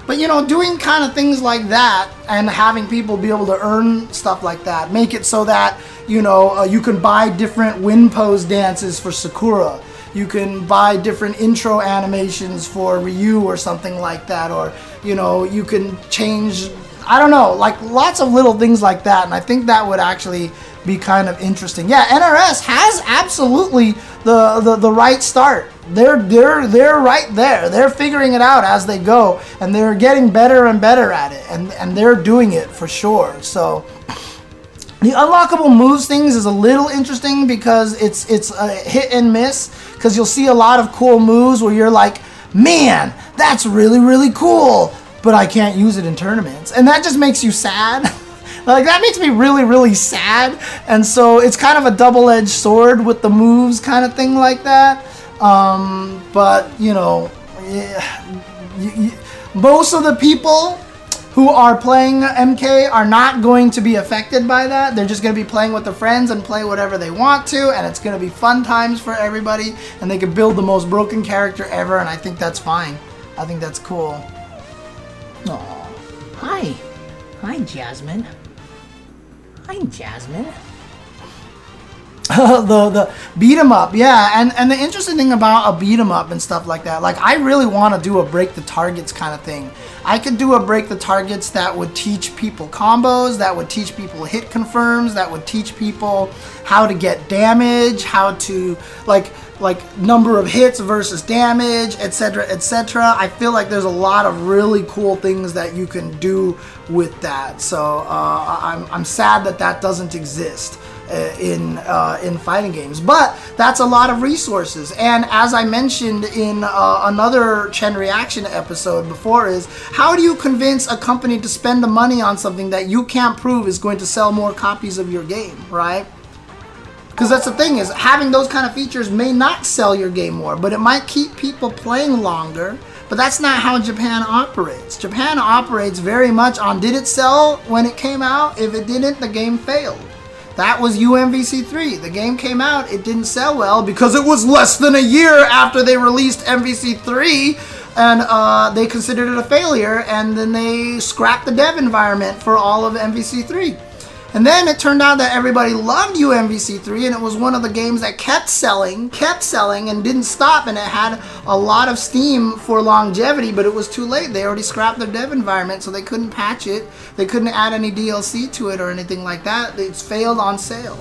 But you know, doing kind of things like that and having people be able to earn stuff like that, make it so that you know, uh, you can buy different wind pose dances for Sakura. You can buy different intro animations for Ryu or something like that, or you know, you can change. I don't know, like lots of little things like that, and I think that would actually be kind of interesting. Yeah, NRS has absolutely the, the, the right start. They're they're they're right there. They're figuring it out as they go, and they're getting better and better at it, and and they're doing it for sure. So the unlockable moves things is a little interesting because it's it's a hit and miss because you'll see a lot of cool moves where you're like, man, that's really really cool, but I can't use it in tournaments, and that just makes you sad. like that makes me really really sad, and so it's kind of a double edged sword with the moves kind of thing like that. Um, but you know, most of the people who are playing MK are not going to be affected by that. They're just going to be playing with their friends and play whatever they want to, and it's going to be fun times for everybody, and they can build the most broken character ever, and I think that's fine. I think that's cool. Oh, hi. Hi, Jasmine. Hi, Jasmine. the the beat 'em up, yeah, and and the interesting thing about a beat 'em up and stuff like that, like I really want to do a break the targets kind of thing. I could do a break the targets that would teach people combos, that would teach people hit confirms, that would teach people how to get damage, how to like like number of hits versus damage, etc., etc. I feel like there's a lot of really cool things that you can do with that. So uh, I'm I'm sad that that doesn't exist. Uh, in uh, in fighting games. But that's a lot of resources. And as I mentioned in uh, another Chen reaction episode before, is how do you convince a company to spend the money on something that you can't prove is going to sell more copies of your game, right? Because that's the thing is having those kind of features may not sell your game more, but it might keep people playing longer. But that's not how Japan operates. Japan operates very much on did it sell when it came out? If it didn't, the game failed. That was UMVC3. The game came out, it didn't sell well because it was less than a year after they released MVC3 and uh, they considered it a failure and then they scrapped the dev environment for all of MVC3. And then it turned out that everybody loved UMVC3 and it was one of the games that kept selling, kept selling, and didn't stop. And it had a lot of steam for longevity, but it was too late. They already scrapped their dev environment, so they couldn't patch it. They couldn't add any DLC to it or anything like that. It's failed on sale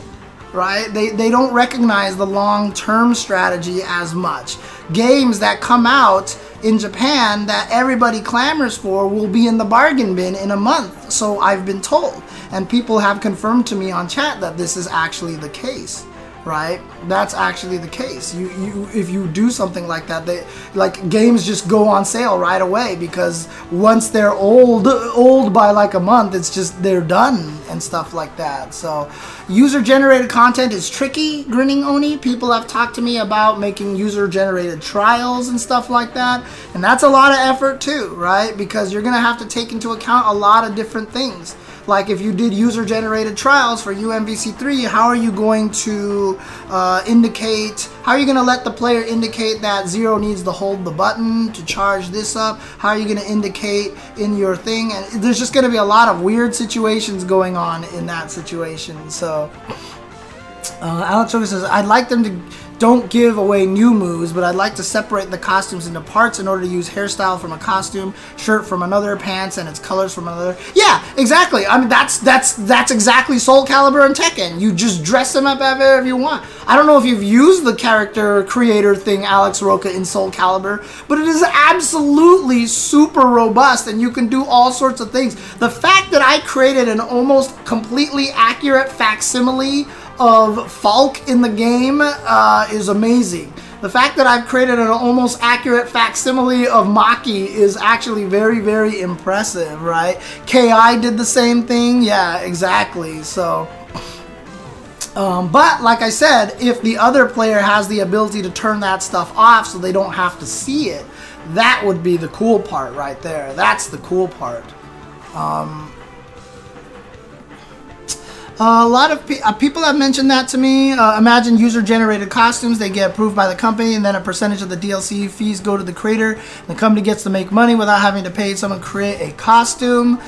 right? They, they don't recognize the long term strategy as much. Games that come out in Japan that everybody clamors for will be in the bargain bin in a month, so I've been told. And people have confirmed to me on chat that this is actually the case, right? That's actually the case. You, you, if you do something like that, they like games just go on sale right away because once they're old, old by like a month, it's just they're done and stuff like that. So, user-generated content is tricky. Grinning Oni, people have talked to me about making user-generated trials and stuff like that, and that's a lot of effort too, right? Because you're gonna have to take into account a lot of different things like if you did user generated trials for UMVC3, how are you going to uh, indicate, how are you going to let the player indicate that zero needs to hold the button to charge this up? How are you going to indicate in your thing? And there's just going to be a lot of weird situations going on in that situation. So, uh, Alex Roca says, I'd like them to don't give away new moves, but I'd like to separate the costumes into parts in order to use hairstyle from a costume, shirt from another, pants and its colors from another. Yeah, exactly. I mean that's that's that's exactly Soul Calibur and Tekken. You just dress them up however you want. I don't know if you've used the character creator thing, Alex Roca, in Soul Calibur, but it is absolutely super robust and you can do all sorts of things. The fact that I created an almost completely accurate facsimile of Falke in the game uh, is amazing. The fact that I've created an almost accurate facsimile of Maki is actually very, very impressive, right? KI did the same thing. Yeah, exactly. So, um, but like I said, if the other player has the ability to turn that stuff off so they don't have to see it, that would be the cool part right there. That's the cool part. Um, a lot of pe- uh, people have mentioned that to me. Uh, imagine user-generated costumes; they get approved by the company, and then a percentage of the DLC fees go to the creator. The company gets to make money without having to pay someone to create a costume.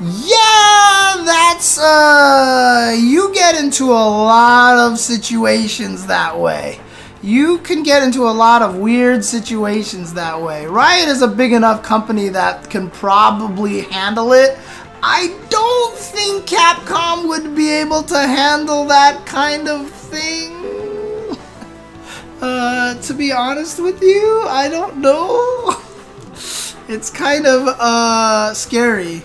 Yeah, that's uh, you get into a lot of situations that way. You can get into a lot of weird situations that way. Riot is a big enough company that can probably handle it. I don't think Capcom would be able to handle that kind of thing. Uh, to be honest with you, I don't know. It's kind of uh scary.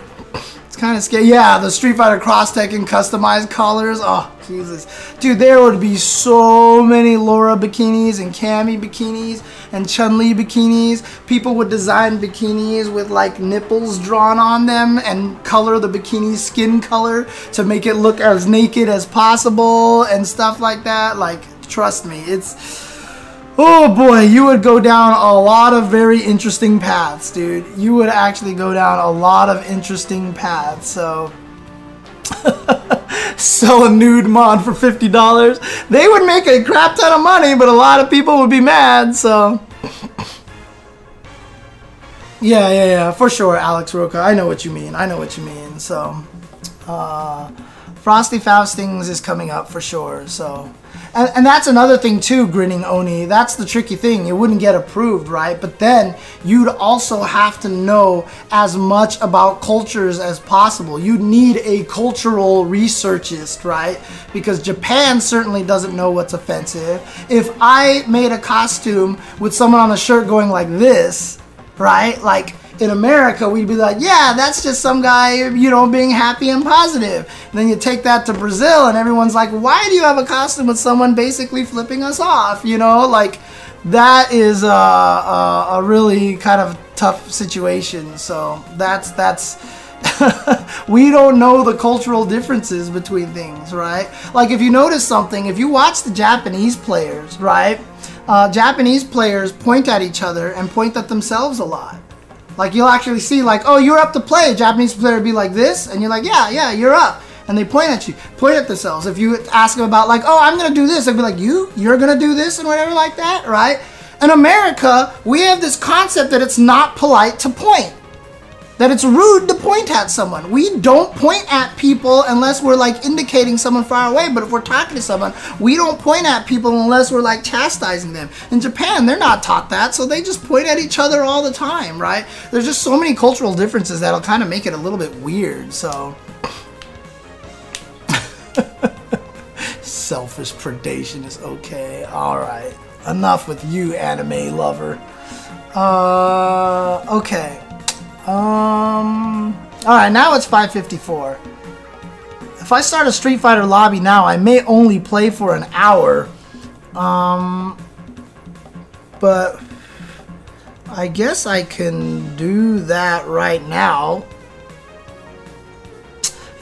Kind of scary. Yeah, the Street Fighter Cross Tekken customized colors. Oh, Jesus. Dude, there would be so many Laura bikinis and Cammy bikinis and Chun Li bikinis. People would design bikinis with like nipples drawn on them and color the bikini skin color to make it look as naked as possible and stuff like that. Like, trust me, it's. Oh boy, you would go down a lot of very interesting paths, dude. You would actually go down a lot of interesting paths. So, sell a nude mod for $50. They would make a crap ton of money, but a lot of people would be mad, so. yeah, yeah, yeah, for sure, Alex Roca. I know what you mean. I know what you mean. So, uh, Frosty Faustings is coming up for sure, so. And, and that's another thing too, grinning Oni. That's the tricky thing. It wouldn't get approved, right? But then you'd also have to know as much about cultures as possible. You'd need a cultural researchist, right? Because Japan certainly doesn't know what's offensive. If I made a costume with someone on a shirt going like this, right? Like in America, we'd be like, yeah, that's just some guy, you know, being happy and positive. And then you take that to Brazil, and everyone's like, why do you have a costume with someone basically flipping us off? You know, like that is a, a, a really kind of tough situation. So that's that's. we don't know the cultural differences between things, right? Like if you notice something, if you watch the Japanese players, right? Uh, Japanese players point at each other and point at themselves a lot. Like you'll actually see like, oh, you're up to play. A Japanese player would be like this, and you're like, yeah, yeah, you're up. And they point at you, point at themselves. If you ask them about like, oh, I'm gonna do this, they'd be like, you, you're gonna do this and whatever like that, right? In America, we have this concept that it's not polite to point that it's rude to point at someone. We don't point at people unless we're like indicating someone far away. But if we're talking to someone, we don't point at people unless we're like chastising them. In Japan, they're not taught that, so they just point at each other all the time, right? There's just so many cultural differences that'll kind of make it a little bit weird. So. Selfish predation is okay. All right. Enough with you, anime lover. Uh, okay. Um. All right, now it's 5:54. If I start a Street Fighter lobby now, I may only play for an hour Um, but I guess I can do that right now.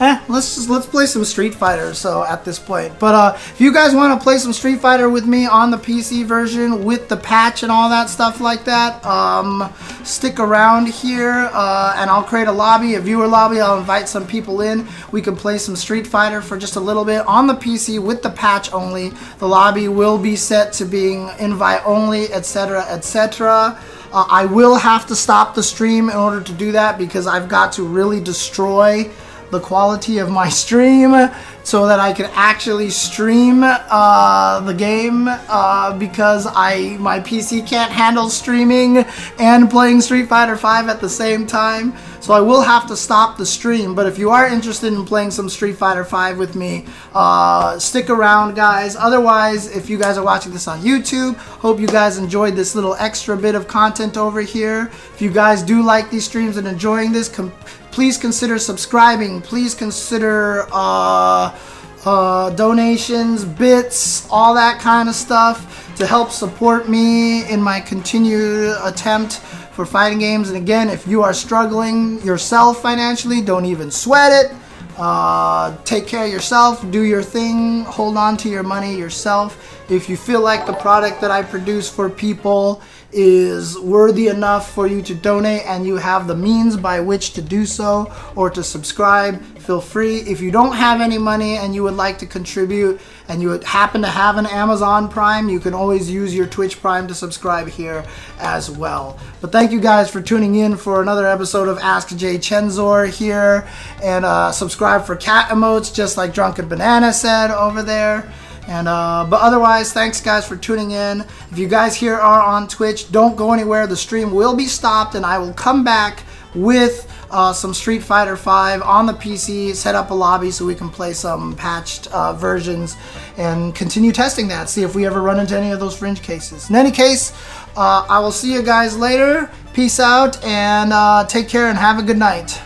Eh, let's just let's play some Street Fighter. So at this point, but uh, if you guys want to play some Street Fighter with me on the PC version with the patch and all that stuff like that, um, stick around here uh, and I'll create a lobby, a viewer lobby. I'll invite some people in. We can play some Street Fighter for just a little bit on the PC with the patch only. The lobby will be set to being invite only, etc., etc. Uh, I will have to stop the stream in order to do that because I've got to really destroy the quality of my stream so that I can actually stream uh, the game uh, because I my PC can't handle streaming and playing Street Fighter V at the same time. So I will have to stop the stream. But if you are interested in playing some Street Fighter V with me, uh, stick around, guys. Otherwise, if you guys are watching this on YouTube, hope you guys enjoyed this little extra bit of content over here. If you guys do like these streams and enjoying this, please consider subscribing. Please consider uh, uh, donations, bits, all that kind of stuff to help support me in my continued attempt for fighting games. And again, if you are struggling yourself financially, don't even sweat it. Uh, take care of yourself, do your thing, hold on to your money yourself. If you feel like the product that I produce for people is worthy enough for you to donate and you have the means by which to do so or to subscribe, feel free. If you don't have any money and you would like to contribute and you happen to have an Amazon Prime, you can always use your Twitch Prime to subscribe here as well. But thank you guys for tuning in for another episode of Ask J Chensor here and uh, subscribe for cat emotes just like Drunken Banana said over there. And uh, but otherwise, thanks guys for tuning in. If you guys here are on Twitch, don't go anywhere. The stream will be stopped, and I will come back with uh, some Street Fighter V on the PC, set up a lobby so we can play some patched uh, versions and continue testing that, see if we ever run into any of those fringe cases. In any case, uh, I will see you guys later. Peace out and uh, take care and have a good night.